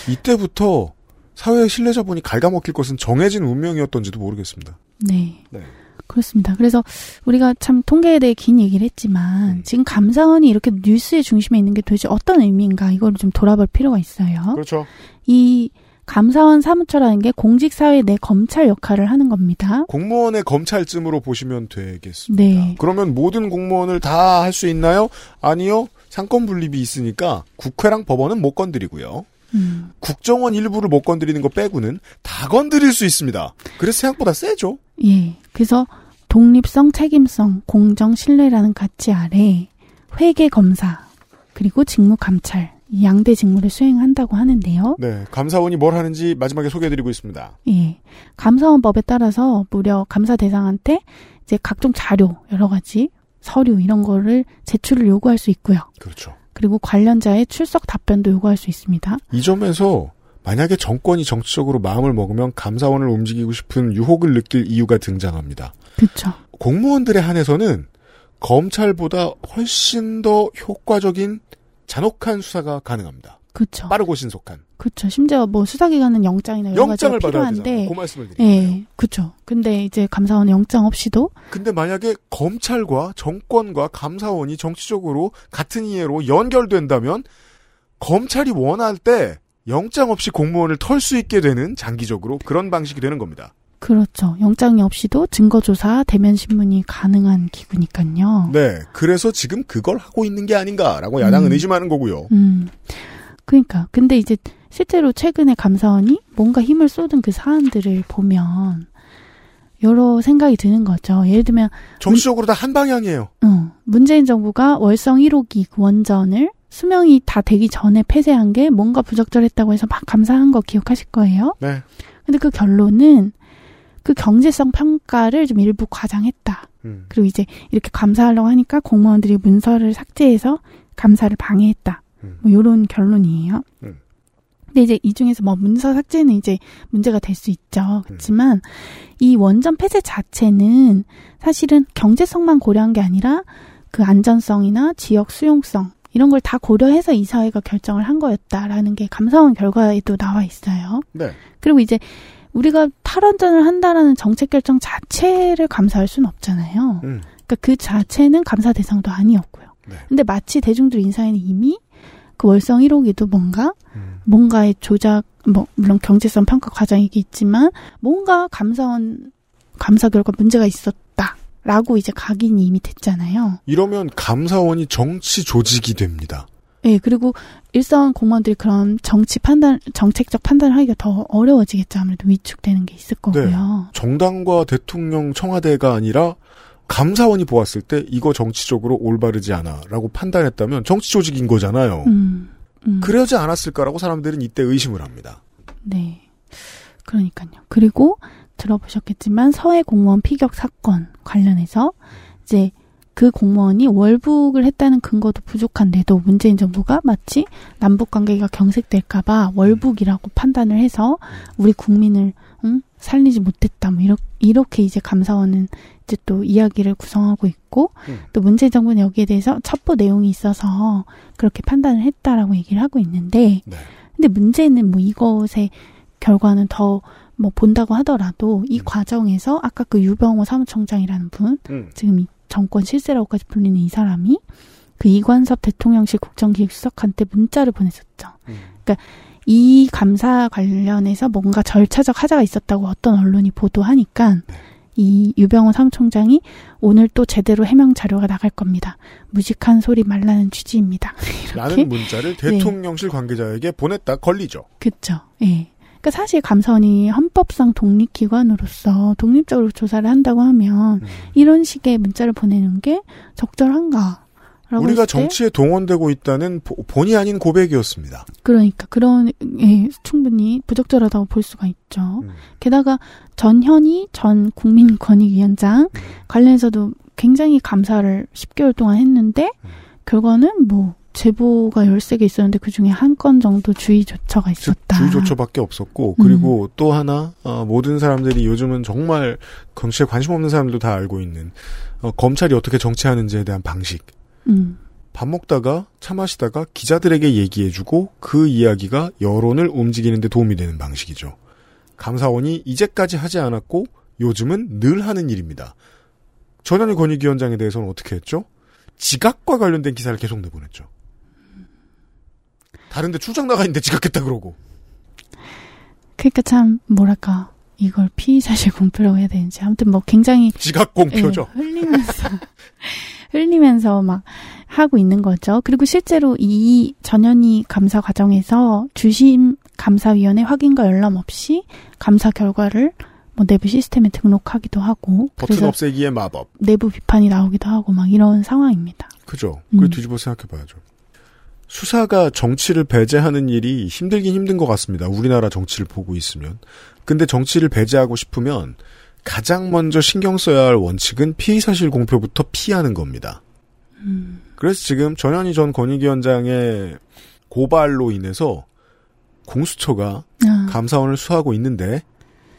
이때부터 사회의 신뢰자본이 갉아먹힐 것은 정해진 운명이었던지도 모르겠습니다. 네. 네. 그렇습니다. 그래서 우리가 참 통계에 대해 긴 얘기를 했지만 음. 지금 감사원이 이렇게 뉴스의 중심에 있는 게 도대체 어떤 의미인가 이걸 좀 돌아볼 필요가 있어요. 그렇죠. 이 감사원 사무처라는 게 공직사회 내 검찰 역할을 하는 겁니다. 공무원의 검찰쯤으로 보시면 되겠습니다. 네. 그러면 모든 공무원을 다 할 수 있나요? 아니요. 상권 분립이 있으니까 국회랑 법원은 못 건드리고요. 음, 국정원 일부를 못 건드리는 거 빼고는 다 건드릴 수 있습니다. 그래서 생각보다 세죠. 예. 그래서 독립성, 책임성, 공정, 신뢰라는 가치 아래 회계 검사 그리고 직무 감찰 이 양대 직무를 수행한다고 하는데요. 네, 감사원이 뭘 하는지 마지막에 소개해드리고 있습니다. 예. 감사원법에 따라서 무려 감사 대상한테 이제 각종 자료, 여러 가지 서류 이런 거를 제출을 요구할 수 있고요. 그렇죠. 그리고 관련자의 출석 답변도 요구할 수 있습니다. 이 점에서 만약에 정권이 정치적으로 마음을 먹으면 감사원을 움직이고 싶은 유혹을 느낄 이유가 등장합니다. 그렇죠. 공무원들에 한해서는 검찰보다 훨씬 더 효과적인 잔혹한 수사가 가능합니다. 그렇죠. 빠르고 신속한. 그렇죠. 심지어 뭐 수사기관은 영장이나 가지가 영장을 되잖아요. 필요한데 그 말씀을 드리는 거예요. 예, 그렇죠. 근데 이제 감사원은 영장 없이도 근데 만약에 검찰과 정권과 감사원이 정치적으로 같은 이해로 연결된다면 검찰이 원할 때 영장 없이 공무원을 털 수 있게 되는 장기적으로 그런 방식이 되는 겁니다. 그렇죠. 영장이 없이도 증거조사, 대면 신문이 가능한 기구니까요. 네. 그래서 지금 그걸 하고 있는 게 아닌가라고 야당은 음. 의심하는 거고요. 음. 그러니까 근데 이제 실제로 최근에 감사원이 뭔가 힘을 쏟은 그 사안들을 보면 여러 생각이 드는 거죠. 예를 들면 정치적으로 다 한 방향이에요. 어, 문재인 정부가 월성 1호기 그 원전을 수명이 다 되기 전에 폐쇄한 게 뭔가 부적절했다고 해서 막 감사한 거 기억하실 거예요. 네. 근데 그 결론은 그 경제성 평가를 좀 일부 과장했다. 음. 그리고 이제 이렇게 감사하려고 하니까 공무원들이 문서를 삭제해서 감사를 방해했다. 음. 뭐 요런 결론이에요. 음. 근데 이제 이 중에서 뭐 문서 삭제는 이제 문제가 될수 음. 있죠. 그렇지만 이 원전 폐쇄 자체는 사실은 경제성만 고려한 게 아니라 그 안전성이나 지역 수용성 이런 걸 다 고려해서 이 사회가 결정을 한 거였다라는 게 감사원 결과에도 나와 있어요. 네. 그리고 이제 우리가 탈원전을 한다라는 정책 결정 자체를 감사할 수는 없잖아요. 음. 그러니까 그 자체는 감사 대상도 아니었고요. 네. 근데 마치 대중들 인사에는 이미 그 월성 1호기도 뭔가 음. 뭔가의 조작 뭐 물론 경제성 평가 과정이기 있지만 뭔가 감사원 감사 결과 문제가 있었다라고 이제 각인이 이미 됐잖아요. 이러면 감사원이 정치 조직이 됩니다. 예, 그리고 일선 공무원들이 그런 정치 판단, 정책적 판단을 하기가 더 어려워지겠죠. 아무래도 위축되는 게 있을 거고요. 정당과 대통령 청와대가 아니라 감사원이 보았을 때 이거 정치적으로 올바르지 않아라고 판단했다면 정치 조직인 거잖아요. 음, 음. 그러지 않았을까라고 사람들은 이때 의심을 합니다. 네. 그러니까요. 그리고 들어보셨겠지만 서해 공무원 피격 사건 관련해서 이제 그 공무원이 월북을 했다는 근거도 부족한데도 문재인 정부가 마치 남북 관계가 경색될까봐 월북이라고 판단을 해서 우리 국민을 응? 살리지 못했다. 뭐 이렇게, 이렇게 이제 감사원은 이제 또 이야기를 구성하고 있고 음. 또 문재인 정부는 여기에 대해서 첩보 내용이 있어서 그렇게 판단을 했다라고 얘기를 하고 있는데 네. 근데 문제는 뭐 이것의 결과는 더 뭐 본다고 하더라도 이 과정에서 아까 그 유병호 사무총장이라는 분 음. 지금 이 정권 실세라고까지 불리는 이 사람이 그 이관섭 대통령실 국정기획수석한테 문자를 보냈었죠. 음. 그러니까 이 감사 관련해서 뭔가 절차적 하자가 있었다고 어떤 언론이 보도하니까 네. 이 유병호 사무총장이 오늘 또 제대로 해명 자료가 나갈 겁니다. 무식한 소리 말라는 취지입니다. [laughs] 라는 문자를 네. 대통령실 관계자에게 보냈다 걸리죠. 그쵸. 예. 그러니까 사실 감사원이 헌법상 독립기관으로서 독립적으로 조사를 한다고 하면 음. 이런 식의 문자를 보내는 게 적절한가? 우리가 정치에 동원되고 있다는 보- 본의 아닌 고백이었습니다. 그러니까 그런 예, 충분히 부적절하다고 볼 수가 있죠. 음. 게다가 전현희 전 국민권익위원장 음. 관련해서도 굉장히 감사를 10개월 동안 했는데 음. 결과는 뭐 제보가 13개 있었는데 그 중에 한 건 정도 주의 조처가 즉 있었다. 주의 조처밖에 없었고 음. 그리고 또 하나 어, 모든 사람들이 요즘은 정말 정치에 관심 없는 사람들도 다 알고 있는 어, 검찰이 어떻게 정치하는지에 대한 방식. 음. 밥 먹다가 차 마시다가 기자들에게 얘기해주고 그 이야기가 여론을 움직이는 데 도움이 되는 방식이죠. 감사원이 이제까지 하지 않았고 요즘은 늘 하는 일입니다. 전현희 권익위원장에 대해서는 어떻게 했죠? 지각과 관련된 기사를 계속 내보냈죠. 다른데 출장 나가 있는데 지각했다 그러고. 그러니까 참 뭐랄까 이걸 피의사실 공표라고 해야 되는지 아무튼 뭐 굉장히 지각 공표죠. 예, 흘리면서 [laughs] 흘리면서 막 하고 있는 거죠. 그리고 실제로 이 전현희 감사 과정에서 주심 감사위원회 확인과 열람 없이 감사 결과를 뭐 내부 시스템에 등록하기도 하고 버튼 없애기의 마법. 내부 비판이 나오기도 하고 막 이런 상황입니다. 그죠. 그걸 음. 뒤집어 생각해봐야죠. 수사가 정치를 배제하는 일이 힘들긴 힘든 것 같습니다. 우리나라 정치를 보고 있으면. 근데 정치를 배제하고 싶으면 가장 먼저 신경 써야 할 원칙은 피의 사실 공표부터 피하는 겁니다. 음. 그래서 지금 전현희 전 권익위원장의 고발로 인해서 공수처가 아, 감사원을 수하고 있는데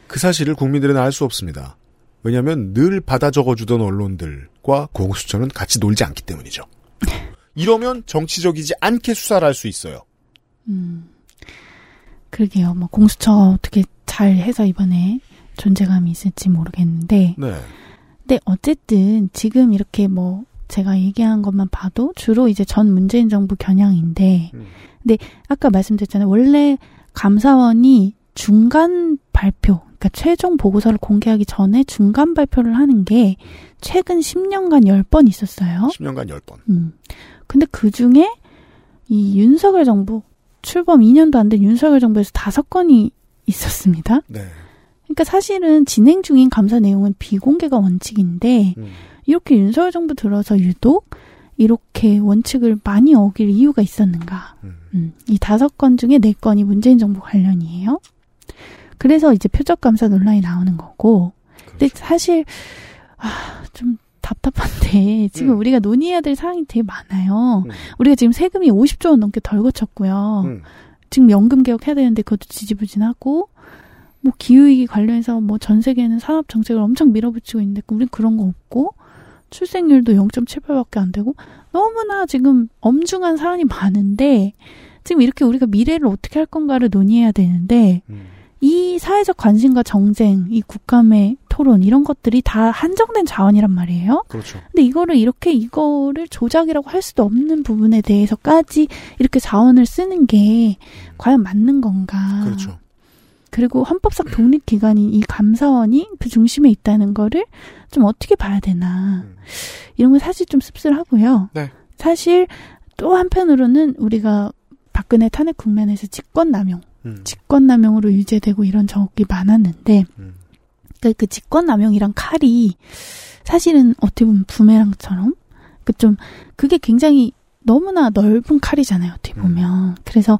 그 사실을 국민들은 알 수 없습니다. 왜냐하면 늘 받아 적어주던 언론들과 공수처는 같이 놀지 않기 때문이죠. 이러면 정치적이지 않게 수사를 할 수 있어요. 음. 그러게요. 뭐 공수처 어떻게 잘 해서 이번에 존재감이 있을지 모르겠는데 네. 근데 어쨌든 지금 이렇게 뭐 제가 얘기한 것만 봐도 주로 이제 전 문재인 정부 겨냥인데 음. 근데 아까 말씀드렸잖아요. 원래 감사원이 중간 발표, 그러니까 최종 보고서를 공개하기 전에 중간 발표를 하는 게 최근 10년간 10번 있었어요. 10년간 10번. 음. 근데 그 중에 이 윤석열 정부 출범 2년도 안 된 윤석열 정부에서 다섯 건이 있었습니다. 네. 그러니까 사실은 진행 중인 감사 내용은 비공개가 원칙인데 음. 이렇게 윤석열 정부 들어서 유독 이렇게 원칙을 많이 어길 이유가 있었는가? 음. 음, 이 다섯 건 중에 네 건이 문재인 정부 관련이에요. 그래서 이제 표적 감사 논란이 나오는 거고. 근데 그렇죠. 사실 아, 좀 답답한데 [laughs] 지금 음. 우리가 논의해야 될 사항이 되게 많아요. 음. 우리가 지금 세금이 50조 원 넘게 덜 거쳤고요. 음. 지금 연금 개혁 해야 되는데 그것도 지지부진하고 뭐 기후위기 관련해서 뭐 전 세계는 산업 정책을 엄청 밀어붙이고 있는데 우린 그런 거 없고 출생률도 0.78밖에 안 되고 너무나 지금 엄중한 사안이 많은데 지금 이렇게 우리가 미래를 어떻게 할 건가를 논의해야 되는데 음. 이 사회적 관심과 정쟁, 이 국감의 토론 이런 것들이 다 한정된 자원이란 말이에요. 그렇죠. 근데 이거를 이렇게 이거를 조작이라고 할 수도 없는 부분에 대해서까지 이렇게 자원을 쓰는 게 과연 맞는 건가? 그렇죠. 그리고 헌법상 독립기관인 이 감사원이 그 중심에 있다는 거를 좀 어떻게 봐야 되나. 음. 이런 건 사실 좀 씁쓸하고요. 네. 사실 또 한편으로는 우리가 박근혜 탄핵 국면에서 직권남용, 음. 직권남용으로 유죄되고 이런 적이 많았는데 그, 그 직권남용이란 칼이 사실은 어떻게 보면 부메랑처럼 그 좀 그게 굉장히 너무나 넓은 칼이잖아요. 어떻게 보면 그래서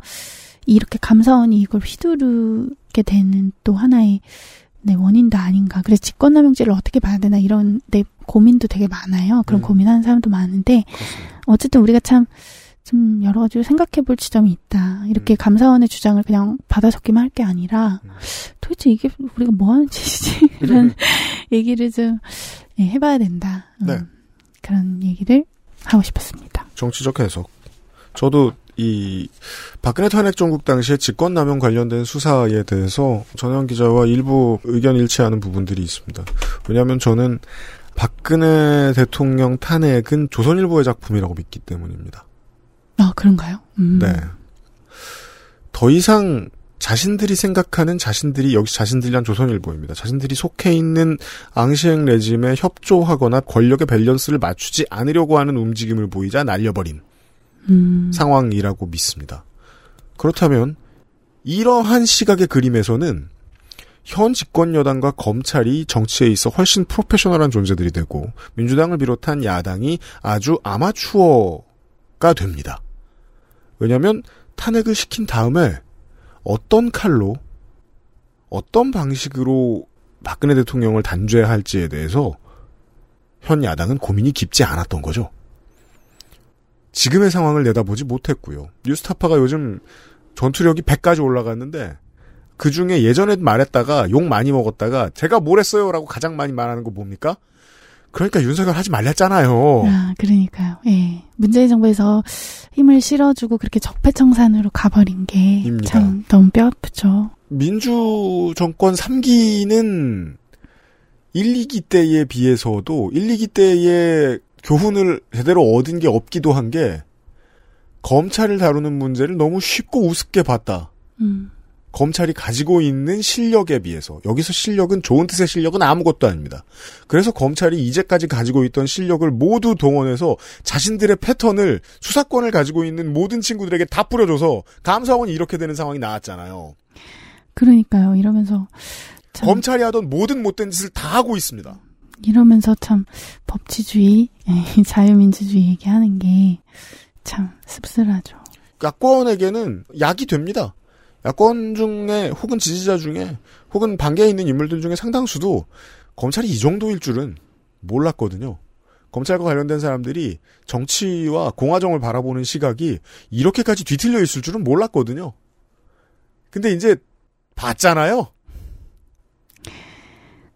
이렇게 감사원이 이걸 휘두르게 되는 또 하나의 네, 원인도 아닌가. 그래서 직권남용죄를 어떻게 봐야 되나 이런 내 고민도 되게 많아요. 그런 고민하는 사람도 많은데 어쨌든 우리가 참 좀 여러 가지로 생각해 볼 지점이 있다. 이렇게 감사원의 주장을 그냥 받아 적기만 할 게 아니라 도대체 이게 우리가 뭐 하는 짓이지? 이런 [laughs] 얘기를 좀 예, 해봐야 된다. 음, 네. 그런 얘기를 하고 싶었습니다. 정치적 해석. 저도 이 박근혜 탄핵 정국 당시에 직권남용 관련된 수사에 대해서 전현 기자와 일부 의견 일치하는 부분들이 있습니다. 왜냐하면 저는 박근혜 대통령 탄핵은 조선일보의 작품이라고 믿기 때문입니다. 아 그런가요? 음. 네. 더 이상 자신들이 생각하는 자신들이 여기 자신들이란 조선일보입니다. 자신들이 속해 있는 앙시행 레짐에 협조하거나 권력의 밸런스를 맞추지 않으려고 하는 움직임을 보이자 날려버린 음. 상황이라고 믿습니다. 그렇다면 이러한 시각의 그림에서는 현 집권 여당과 검찰이 정치에 있어 훨씬 프로페셔널한 존재들이 되고 민주당을 비롯한 야당이 아주 아마추어가 됩니다. 왜냐하면 탄핵을 시킨 다음에 어떤 칼로 어떤 방식으로 박근혜 대통령을 단죄할지에 대해서 현 야당은 고민이 깊지 않았던 거죠. 지금의 상황을 내다보지 못했고요. 뉴스타파가 요즘 전투력이 100까지 올라갔는데 그 중에 예전에 말했다가 욕 많이 먹었다가 제가 뭘 했어요라고 가장 많이 말하는 거 뭡니까? 그러니까 윤석열 하지 말랬잖아요. 아, 그러니까요. 예. 문재인 정부에서 힘을 실어주고 그렇게 적폐청산으로 가버린 게. 참 너무 뼈 아프죠. 민주 정권 3기는 1, 2기 때에 비해서도 1, 2기 때의 교훈을 제대로 얻은 게 없기도 한 게 검찰을 다루는 문제를 너무 쉽고 우습게 봤다. 음. 검찰이 가지고 있는 실력에 비해서 여기서 실력은 좋은 뜻의 실력은 아무것도 아닙니다. 그래서 검찰이 이제까지 가지고 있던 실력을 모두 동원해서 자신들의 패턴을 수사권을 가지고 있는 모든 친구들에게 다 뿌려줘서 감사원이 이렇게 되는 상황이 나왔잖아요. 그러니까요. 이러면서 참 검찰이 하던 모든 못된 짓을 다 하고 있습니다. 이러면서 참 법치주의, 예, [laughs] 자유민주주의 얘기하는 게 참 씁쓸하죠. 야권에게는 약이 됩니다. 야권 중에 혹은 지지자 중에 혹은 반개에 있는 인물들 중에 상당수도 검찰이 이 정도일 줄은 몰랐거든요. 검찰과 관련된 사람들이 정치와 공화정을 바라보는 시각이 이렇게까지 뒤틀려 있을 줄은 몰랐거든요. 근데 이제 봤잖아요.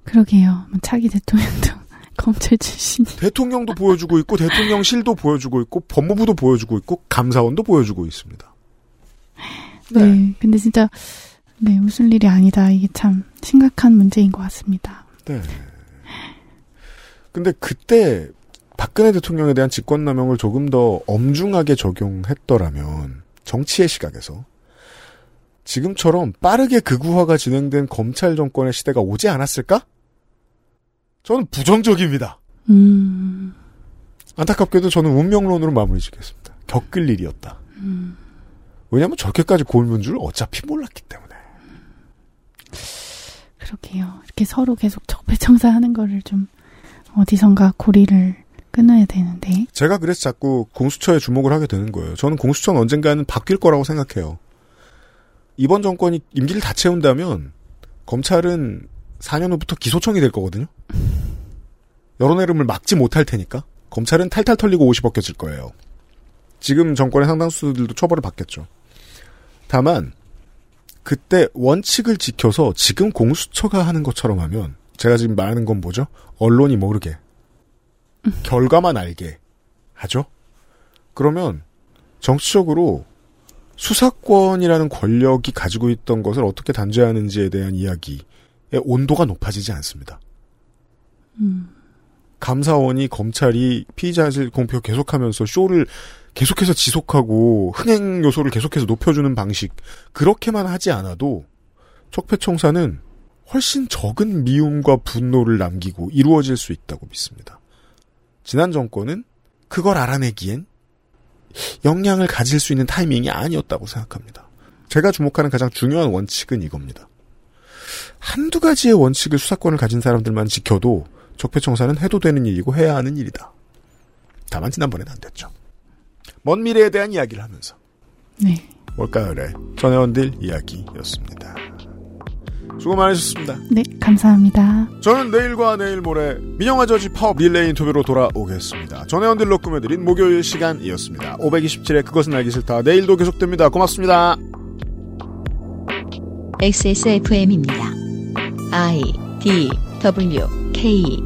그러게요. 뭐 차기 대통령도 [laughs] 검찰 출신. 대통령도 보여주고 있고 대통령실도 보여주고 있고 법무부도 보여주고 있고 감사원도 보여주고 있습니다. 네. 근데 진짜 네 웃을 일이 아니다. 이게 참 심각한 문제인 것 같습니다. 네. 근데 그때 박근혜 대통령에 대한 직권남용을 조금 더 엄중하게 적용했더라면 정치의 시각에서 지금처럼 빠르게 극우화가 진행된 검찰 정권의 시대가 오지 않았을까? 저는 부정적입니다. 음. 안타깝게도 저는 운명론으로 마무리 짓겠습니다. 겪을 일이었다. 음. 왜냐하면 저렇게까지 골문 줄 어차피 몰랐기 때문에. 그러게요. 이렇게 서로 계속 적폐청사하는 거를 좀 어디선가 고리를 끊어야 되는데. 제가 그래서 자꾸 공수처에 주목을 하게 되는 거예요. 저는 공수처는 언젠가는 바뀔 거라고 생각해요. 이번 정권이 임기를 다 채운다면 검찰은 4년 후부터 기소청이 될 거거든요. 여론 흐름을 막지 못할 테니까 검찰은 탈탈 털리고 옷이 벗겨질 거예요. 지금 정권의 상당수들도 처벌을 받겠죠. 다만 그때 원칙을 지켜서 지금 공수처가 하는 것처럼 하면 제가 지금 말하는 건 뭐죠? 언론이 모르게 결과만 알게 하죠. 그러면 정치적으로 수사권이라는 권력이 가지고 있던 것을 어떻게 단죄하는지에 대한 이야기의 온도가 높아지지 않습니다. 음. 감사원이 검찰이 피의자실 공표 계속하면서 쇼를 계속해서 지속하고 흥행 요소를 계속해서 높여주는 방식 그렇게만 하지 않아도 적폐청사는 훨씬 적은 미움과 분노를 남기고 이루어질 수 있다고 믿습니다. 지난 정권은 그걸 알아내기엔 역량을 가질 수 있는 타이밍이 아니었다고 생각합니다. 제가 주목하는 가장 중요한 원칙은 이겁니다. 한두 가지의 원칙을 수사권을 가진 사람들만 지켜도 적폐청산은 해도 되는 일이고 해야 하는 일이다. 다만 지난번에는 안 됐죠. 먼 미래에 대한 이야기를 하면서 네. 올가을에 전혜원들 이야기였습니다. 수고 많으셨습니다. 네, 감사합니다. 저는 내일과 내일 모레 민영화 저지 파업 릴레이 인터뷰로 돌아오겠습니다. 전혜원들로 꾸며드린 목요일 시간이었습니다. 527회 그것은 알기 싫다. 내일도 계속됩니다. 고맙습니다. XSFM입니다. I D W K